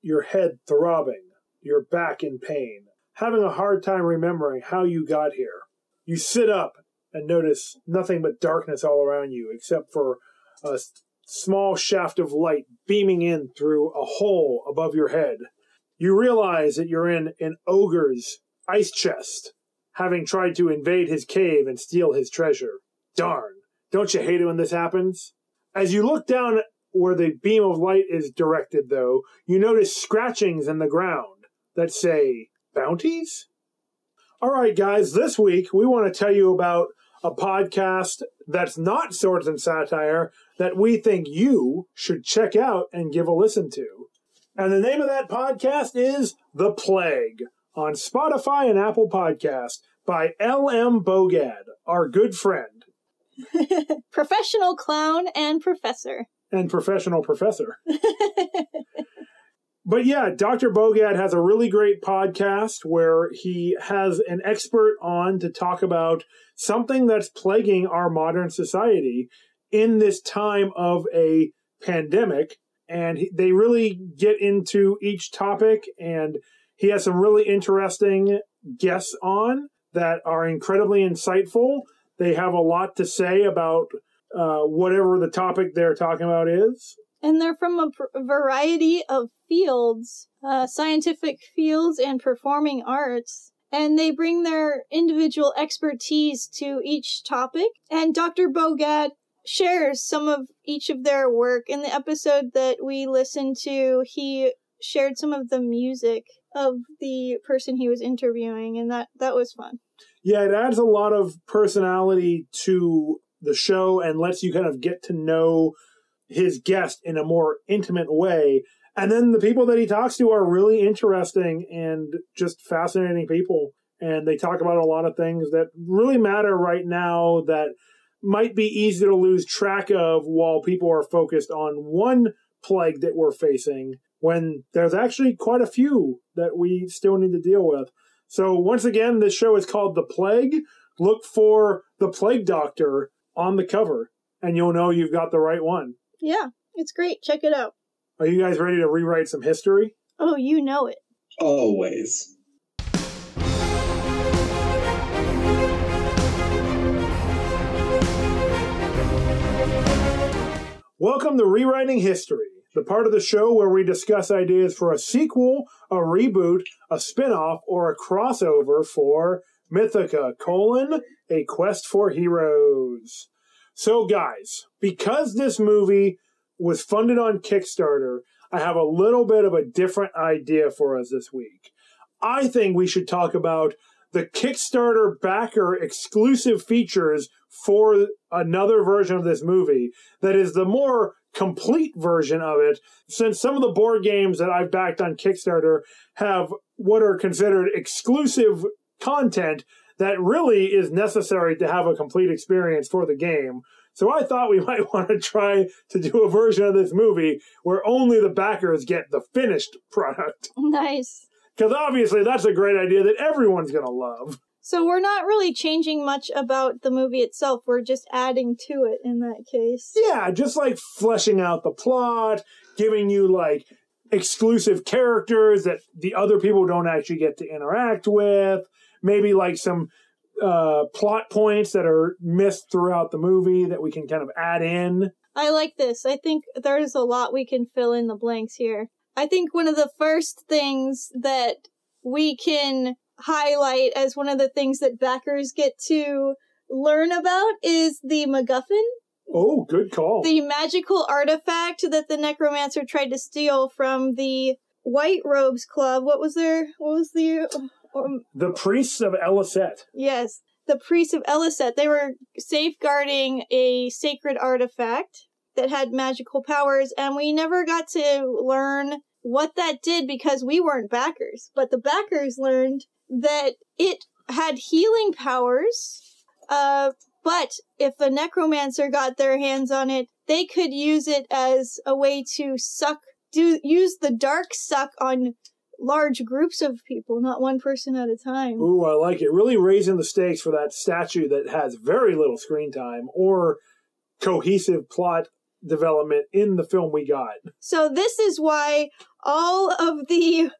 your head throbbing, your back in pain, having a hard time remembering how you got here. You sit up and notice nothing but darkness all around you except for a small shaft of light beaming in through a hole above your head. You realize that you're in an ogre's ice chest, having tried to invade his cave and steal his treasure. Darn, don't you hate it when this happens? As you look down where the beam of light is directed, though, you notice scratchings in the ground that say bounties? All right, guys, this week we want to tell you about a podcast that's not swords and satire that we think you should check out and give a listen to. And the name of that podcast is The Plague on Spotify and Apple Podcast by L.M. Bogad, our good friend Professional clown and professor. and professional professor. But yeah, Dr. Bogad has a really great podcast where he has an expert on to talk about something that's plaguing our modern society in this time of a pandemic. And he, they really get into each topic, and he has some really interesting guests on that are incredibly insightful They have a lot to say about uh, whatever the topic they're talking about is. And they're from a pr- variety of fields, uh, scientific fields and performing arts. And they bring their individual expertise to each topic. And Dr. Bogad shares some of each of their work. In the episode that we listened to, he shared some of the music of the person he was interviewing, and that, that was fun. Yeah, it adds a lot of personality to the show and lets you kind of get to know his guest in a more intimate way. And then the people that he talks to are really interesting and just fascinating people. And they talk about a lot of things that really matter right now that might be easy to lose track of while people are focused on one plague that we're facing when there's actually quite a few that we still need to deal with. So once again, this show is called The Plague. Look for the Plague Doctor on the cover, and you'll know you've got the right one. Yeah, it's great. Check it out. Are you guys ready to rewrite some history? Oh, you know it. Always. Welcome to Rewriting History, the part of the show where we discuss ideas for a sequel, a reboot, a spin-off, or a crossover for Mythica, colon, a quest for heroes. So guys, because this movie was funded on Kickstarter, I have a little bit of a different idea for us this week. I think we should talk about the Kickstarter backer exclusive features for another version of this movie that is the more complete version of it since some of the board games that I've backed on Kickstarter have what are considered exclusive content that really is necessary to have a complete experience for the game. So I thought we might want to try to do a version of this movie where only the backers get the finished product. Nice. Because obviously that's a great idea that everyone's going to love. So we're not really changing much about the movie itself. We're just adding to it in that case. Yeah, just like fleshing out the plot, giving you like exclusive characters that the other people don't actually get to interact with, maybe like some uh, plot points that are missed throughout the movie that we can kind of add in. I like this. I think there's a lot we can fill in the blanks here. I think one of the first things that we can highlight as one of the things that backers get to learn about is the MacGuffin, Oh, good call. the magical artifact that the necromancer tried to steal from the White Robes Club. What was their? What was the? Um, the priests of Elisette. yes, the priests of Elisette. They were safeguarding a sacred artifact that had magical powers, and we never got to learn what that did because we weren't backers. But the backers learned that it had healing powers. Uh, but if a necromancer got their hands on it, they could use it as a way to suck, do use the dark suck on large groups of people, not one person at a time. Ooh, I like it. Really raising the stakes for that statue that has very little screen time or cohesive plot development in the film we got. So this is why all of the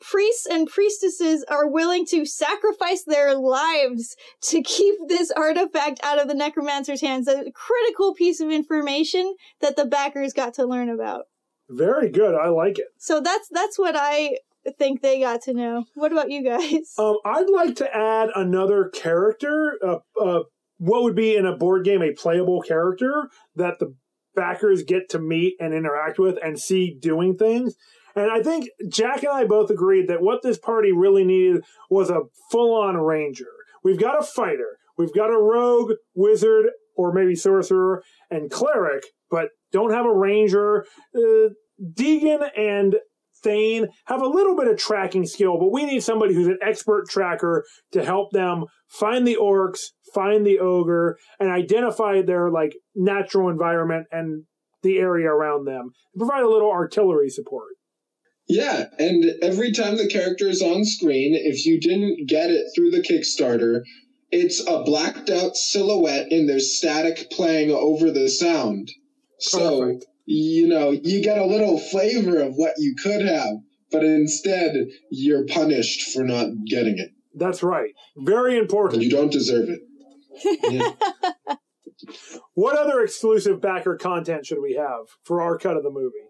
priests and priestesses are willing to sacrifice their lives to keep this artifact out of the necromancer's hands. A critical piece of information that the backers got to learn about. Very good. I like it. So that's that's what I think they got to know. What about you guys? Um, I'd like to add another character. Uh, uh, what would be in a board game a playable character that the backers get to meet and interact with and see doing things. And I think Jack and I both agreed that what this party really needed was a full on ranger. We've got a fighter, we've got a rogue, wizard, or maybe sorcerer, and cleric, but don't have a ranger. Uh, Dagen and Thane have a little bit of tracking skill, but we need somebody who's an expert tracker to help them find the orcs, find the ogre, and identify their like natural environment and the area around them. Provide a little artillery support. Yeah, and every time the character is on screen, if you didn't get it through the Kickstarter, it's a blacked out silhouette and there's static playing over the sound. So, Perfect. You know, you get a little flavor of what you could have, but instead you're punished for not getting it. That's right. Very And important. you don't deserve it. Yeah. What other exclusive backer content should we have for our cut of the movie?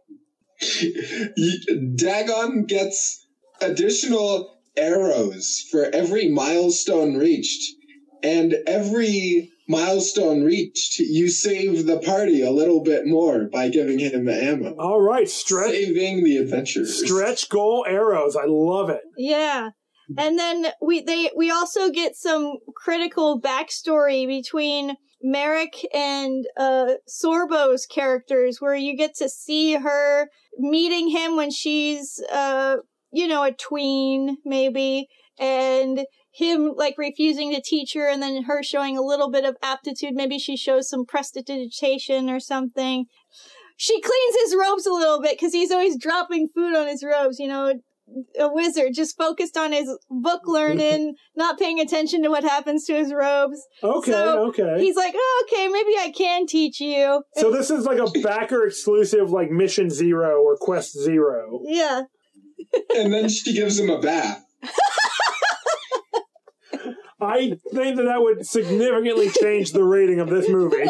Dagen gets additional arrows for every milestone reached. And every milestone reached, you save the party a little bit more by giving him the ammo. All right, stretch Saving the adventurers. stretch goal arrows. I love it. Yeah. And then we they we also get some critical backstory between Merrick and uh Sorbo's characters where you get to see her meeting him when she's uh you know a tween maybe and him like refusing to teach her and then her showing a little bit of aptitude maybe she shows some prestidigitation or something she cleans his robes a little bit because he's always dropping food on his robes you know a wizard just focused on his book learning, not paying attention to what happens to his robes. Okay, So, okay. He's like, oh, okay, maybe I can teach you. So this is like a backer exclusive, like Mission Zero or Quest Zero. yeah. And then she gives him a bath. I think that that would significantly change the rating of this movie.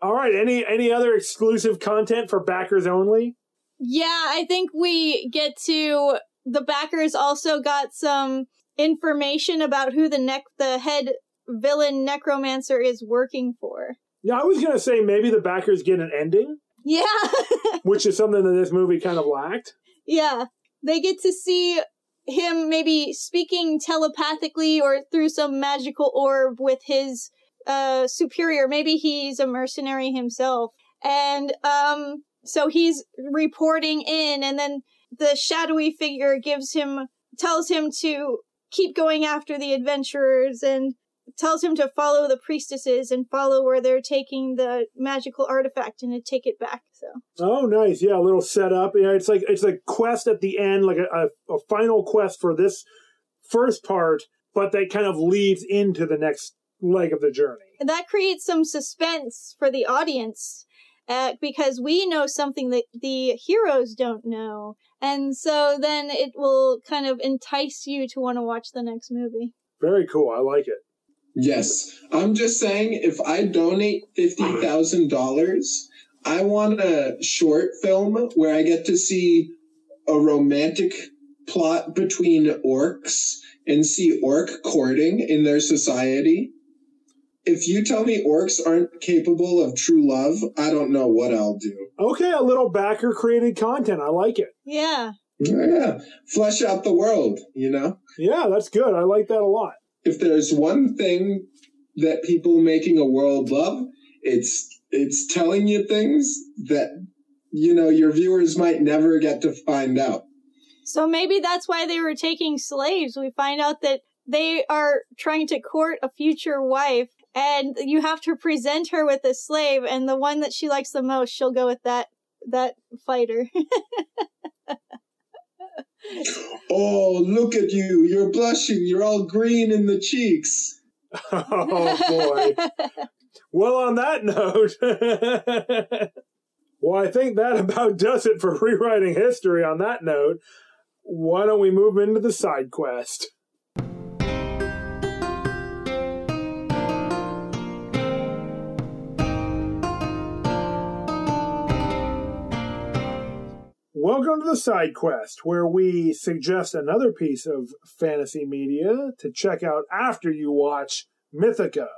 All right, any any other exclusive content for backers only? Yeah, I think we get to the backers also got some information about who the neck the head villain necromancer is working for. Yeah, I was gonna say maybe the backers get an ending, Yeah. which is something that this movie kind of lacked. Yeah. They get to see him maybe speaking telepathically or through some magical orb with his uh superior. Maybe he's a mercenary himself. And um so he's reporting in and then the shadowy figure gives him tells him to keep going after the adventurers and tells him to follow the priestesses and follow where they're taking the magical artifact and to take it back. So Oh, nice. Yeah, a little setup. Yeah, it's like it's a quest at the end, like a, a, a final quest for this first part, but that kind of leads into the next leg of the journey. And that creates some suspense for the audience uh, because we know something that the heroes don't know. And so then it will kind of entice you to want to watch the next movie. Very cool. I like it. Yes. I'm just saying, if I donate $50,000, I want a short film where I get to see a romantic plot between orcs and see orc courting in their society. If you tell me orcs aren't capable of true love, I don't know what I'll do. Okay, a little backer created content. I like it. Yeah. Yeah, flesh out the world, you know? Yeah, that's good. I like that a lot. If there's one thing that people making a world love, it's it's telling you things that you know your viewers might never get to find out. So maybe that's why they were taking slaves. We find out that they are trying to court a future wife and you have to present her with a slave and the one that she likes the most, she'll go with that that fighter. Oh, look at you! You're blushing. You're all green in the cheeks. Oh boy. well, on that note, well, I think that about does it for rewriting history. On that note, why don't we move into the side quest? Welcome to the side quest, where we suggest another piece of fantasy media to check out after you watch Mythica.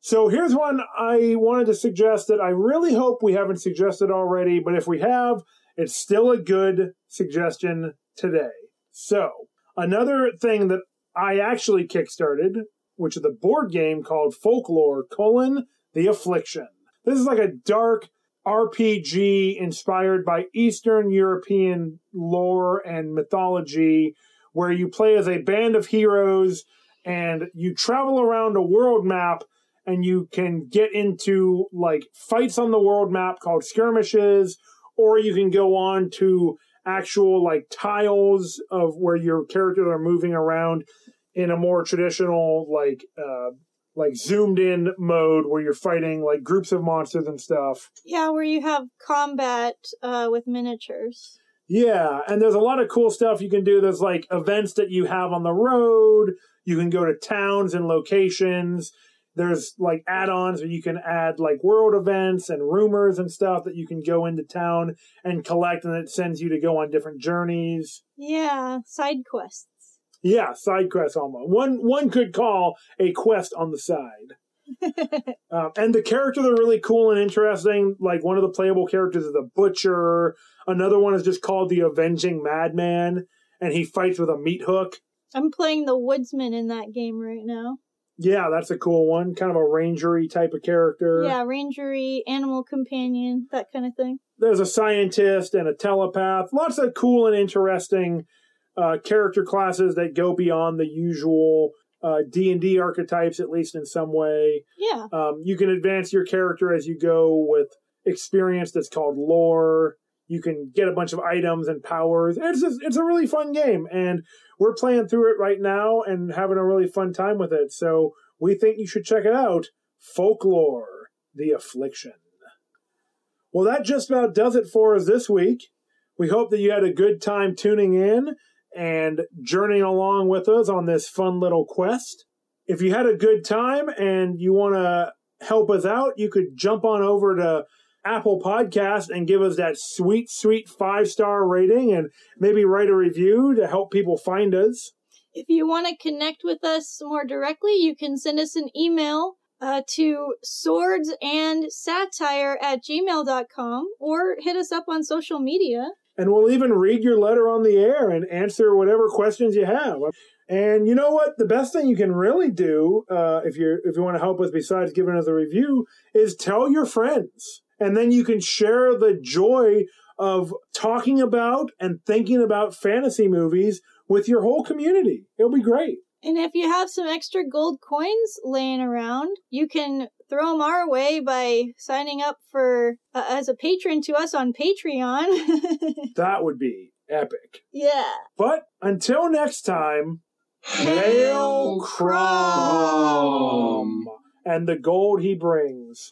So here's one I wanted to suggest that I really hope we haven't suggested already, but if we have, it's still a good suggestion today. So, another thing that I actually kickstarted, which is a board game called Folklore colon the Affliction. This is like a dark RPG inspired by Eastern European lore and mythology, where you play as a band of heroes and you travel around a world map and you can get into like fights on the world map called skirmishes, or you can go on to actual like tiles of where your characters are moving around in a more traditional like uh like zoomed in mode where you're fighting like groups of monsters and stuff. yeah, where you have combat uh, with miniatures. Yeah, and there's a lot of cool stuff you can do. There's like events that you have on the road. You can go to towns and locations. There's like add-ons where you can add like world events and rumors and stuff that you can go into town and collect, and it sends you to go on different journeys. Yeah, side quests. Yeah, side quests almost. One one could call a quest on the side. Um, and the characters are really cool and interesting. Like one of the playable characters is the butcher. Another one is just called the Avenging Madman, and he fights with a meat hook. I'm playing the woodsman in that game right now. Yeah, that's a cool one. Kind of a rangery type of character. Yeah, rangery, animal companion, that kind of thing. There's a scientist and a telepath. Lots of cool and interesting uh, character classes that go beyond the usual uh, D&D archetypes, at least in some way. Yeah. Um, you can advance your character as you go with experience that's called lore. You can get a bunch of items and powers. It's just, it's a really fun game, and we're playing through it right now and having a really fun time with it. So we think you should check it out. Folklore: The Affliction. Well, that just about does it for us this week. We hope that you had a good time tuning in and journeying along with us on this fun little quest. If you had a good time and you want to help us out, you could jump on over to Apple Podcast and give us that sweet, sweet five star rating and maybe write a review to help people find us. If you want to connect with us more directly, you can send us an email uh, to swords and satire at gmail.com or hit us up on social media. And we'll even read your letter on the air and answer whatever questions you have. And you know what? The best thing you can really do, uh, if you if you want to help us, besides giving us a review, is tell your friends, and then you can share the joy of talking about and thinking about fantasy movies with your whole community. It'll be great. And if you have some extra gold coins laying around, you can throw them our way by signing up for uh, as a patron to us on Patreon. That would be epic. yeah. But until next time, hail Crom and the gold he brings.